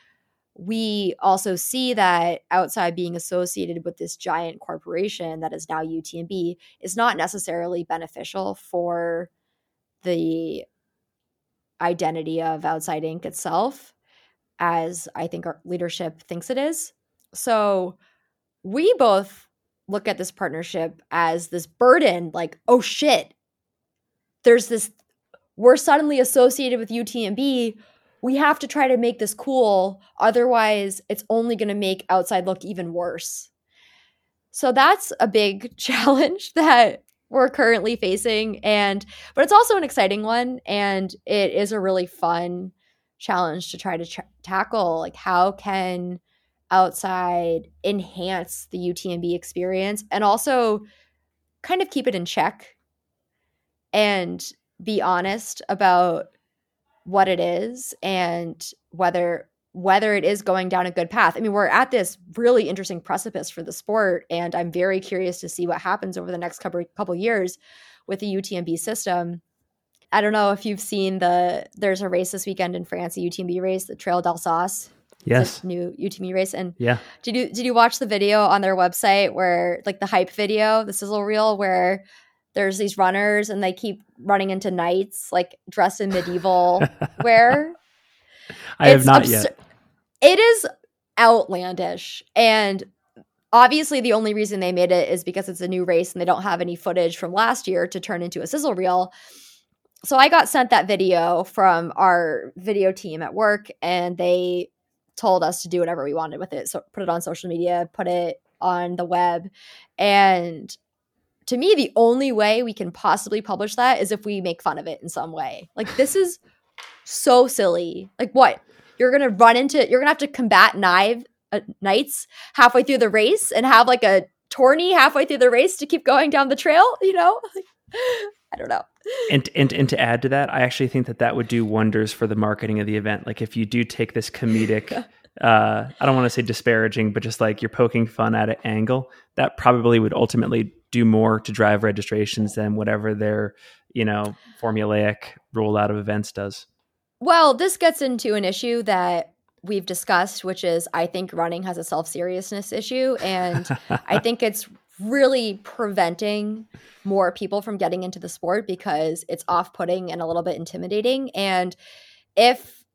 we also see that outside being associated with this giant corporation that is now UTMB is not necessarily beneficial for the identity of Outside Inc. itself, as I think our leadership thinks it is. So we both look at this partnership as this burden like, oh shit, there's this, we're suddenly associated with UTMB we have to try to make this cool. Otherwise, it's only going to make outside look even worse. So that's a big [laughs] challenge that we're currently facing and but it's also an exciting one and it is a really fun challenge to try to tackle like how can outside enhance the UTMB experience and also kind of keep it in check and be honest about what it is and whether whether it is going down a good path. I mean, we're at this really interesting precipice for the sport, and I'm very curious to see what happens over the next couple couple years with the UTMB system. I don't know if you've seen the there's a race this weekend in France, a UTMB race, the Trail d'Alsace. Yes, new UTMB race, and yeah, did you did you watch the video on their website where like the hype video, the sizzle reel, where there's these runners and they keep running into knights like dressed in medieval [laughs] wear. I it's have not absur- yet. It is outlandish and obviously the only reason they made it is because it's a new race and they don't have any footage from last year to turn into a sizzle reel. So I got sent that video from our video team at work and they told us to do whatever we wanted with it. So put it on social media, put it on the web. And to me, the only way we can possibly publish that is if we make fun of it in some way. Like, this is so silly. Like, what? You're gonna run into, you're gonna have to combat knife uh, knights halfway through the race and have like a tourney halfway through the race to keep going down the trail, you know? [laughs] I don't know. And, and and to add to that, I actually think that that would do wonders for the marketing of the event. Like if you do take this comedic, [laughs] uh, I don't want to say disparaging, but just like you're poking fun at an angle, that probably would ultimately do more to drive registrations than whatever their you know formulaic rollout of events does well this gets into an issue that we've discussed which is i think running has a self-seriousness issue and [laughs] i think it's really preventing more people from getting into the sport because it's off-putting and a little bit intimidating and if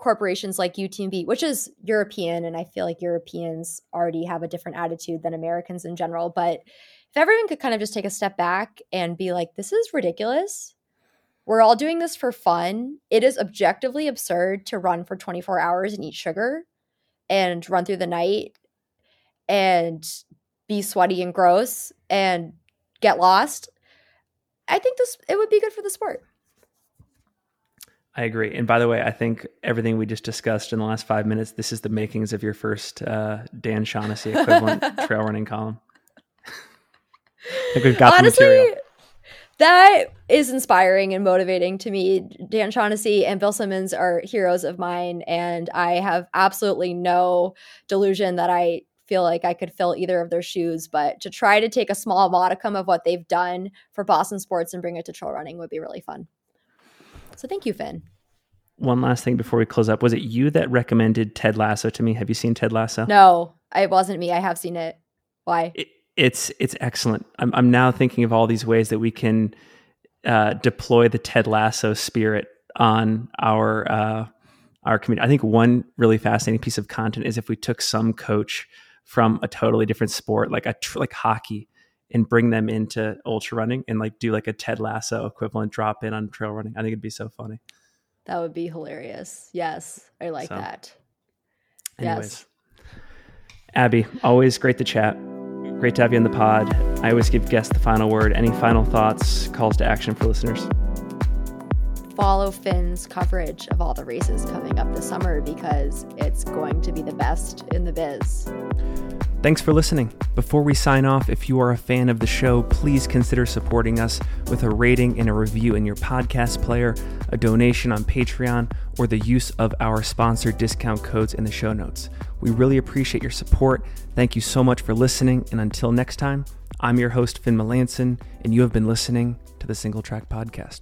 corporations like UTMB, which is European, and I feel like Europeans already have a different attitude than Americans in general. But if everyone could kind of just take a step back and be like, this is ridiculous. We're all doing this for fun. It is objectively absurd to run for 24 hours and eat sugar and run through the night and be sweaty and gross and get lost. I think this it would be good for the sport. I agree. And by the way, I think everything we just discussed in the last five minutes, this is the makings of your first uh, Dan Shaughnessy equivalent [laughs] trail running column I think we've got Honestly, that is inspiring and motivating to me. Dan Shaughnessy and Bill Simmons are heroes of mine, and I have absolutely no delusion that I feel like I could fill either of their shoes. But to try to take a small modicum of what they've done for Boston sports and bring it to trail running would be really fun. So thank you, Finn. One last thing before we close up. Was it you that recommended Ted Lasso to me? Have you seen Ted Lasso? No, it wasn't me. I have seen it. Why? It, it's it's excellent. I'm I'm now thinking of all these ways that we can uh, deploy the Ted Lasso spirit on our uh, our community. I think one really fascinating piece of content is if we took some coach from a totally different sport, like a like hockey, and bring them into ultra running and like do like a Ted Lasso equivalent drop in on trail running. I think it'd be so funny. That would be hilarious. Yes, I like so, that. Anyways. Yes. Abby, always great to chat. Great to have you on the pod. I always give guests the final word. Any final thoughts, calls to action for listeners? Follow Finn's coverage of all the races coming up this summer because it's going to be the best in the biz. Thanks for listening. Before we sign off, if you are a fan of the show, please consider supporting us with a rating and a review in your podcast player, a donation on Patreon, or the use of our sponsored discount codes in the show notes. We really appreciate your support. Thank you so much for listening, and until next time, I'm your host, Finn Melanson, and you have been listening to the Singletrack Podcast.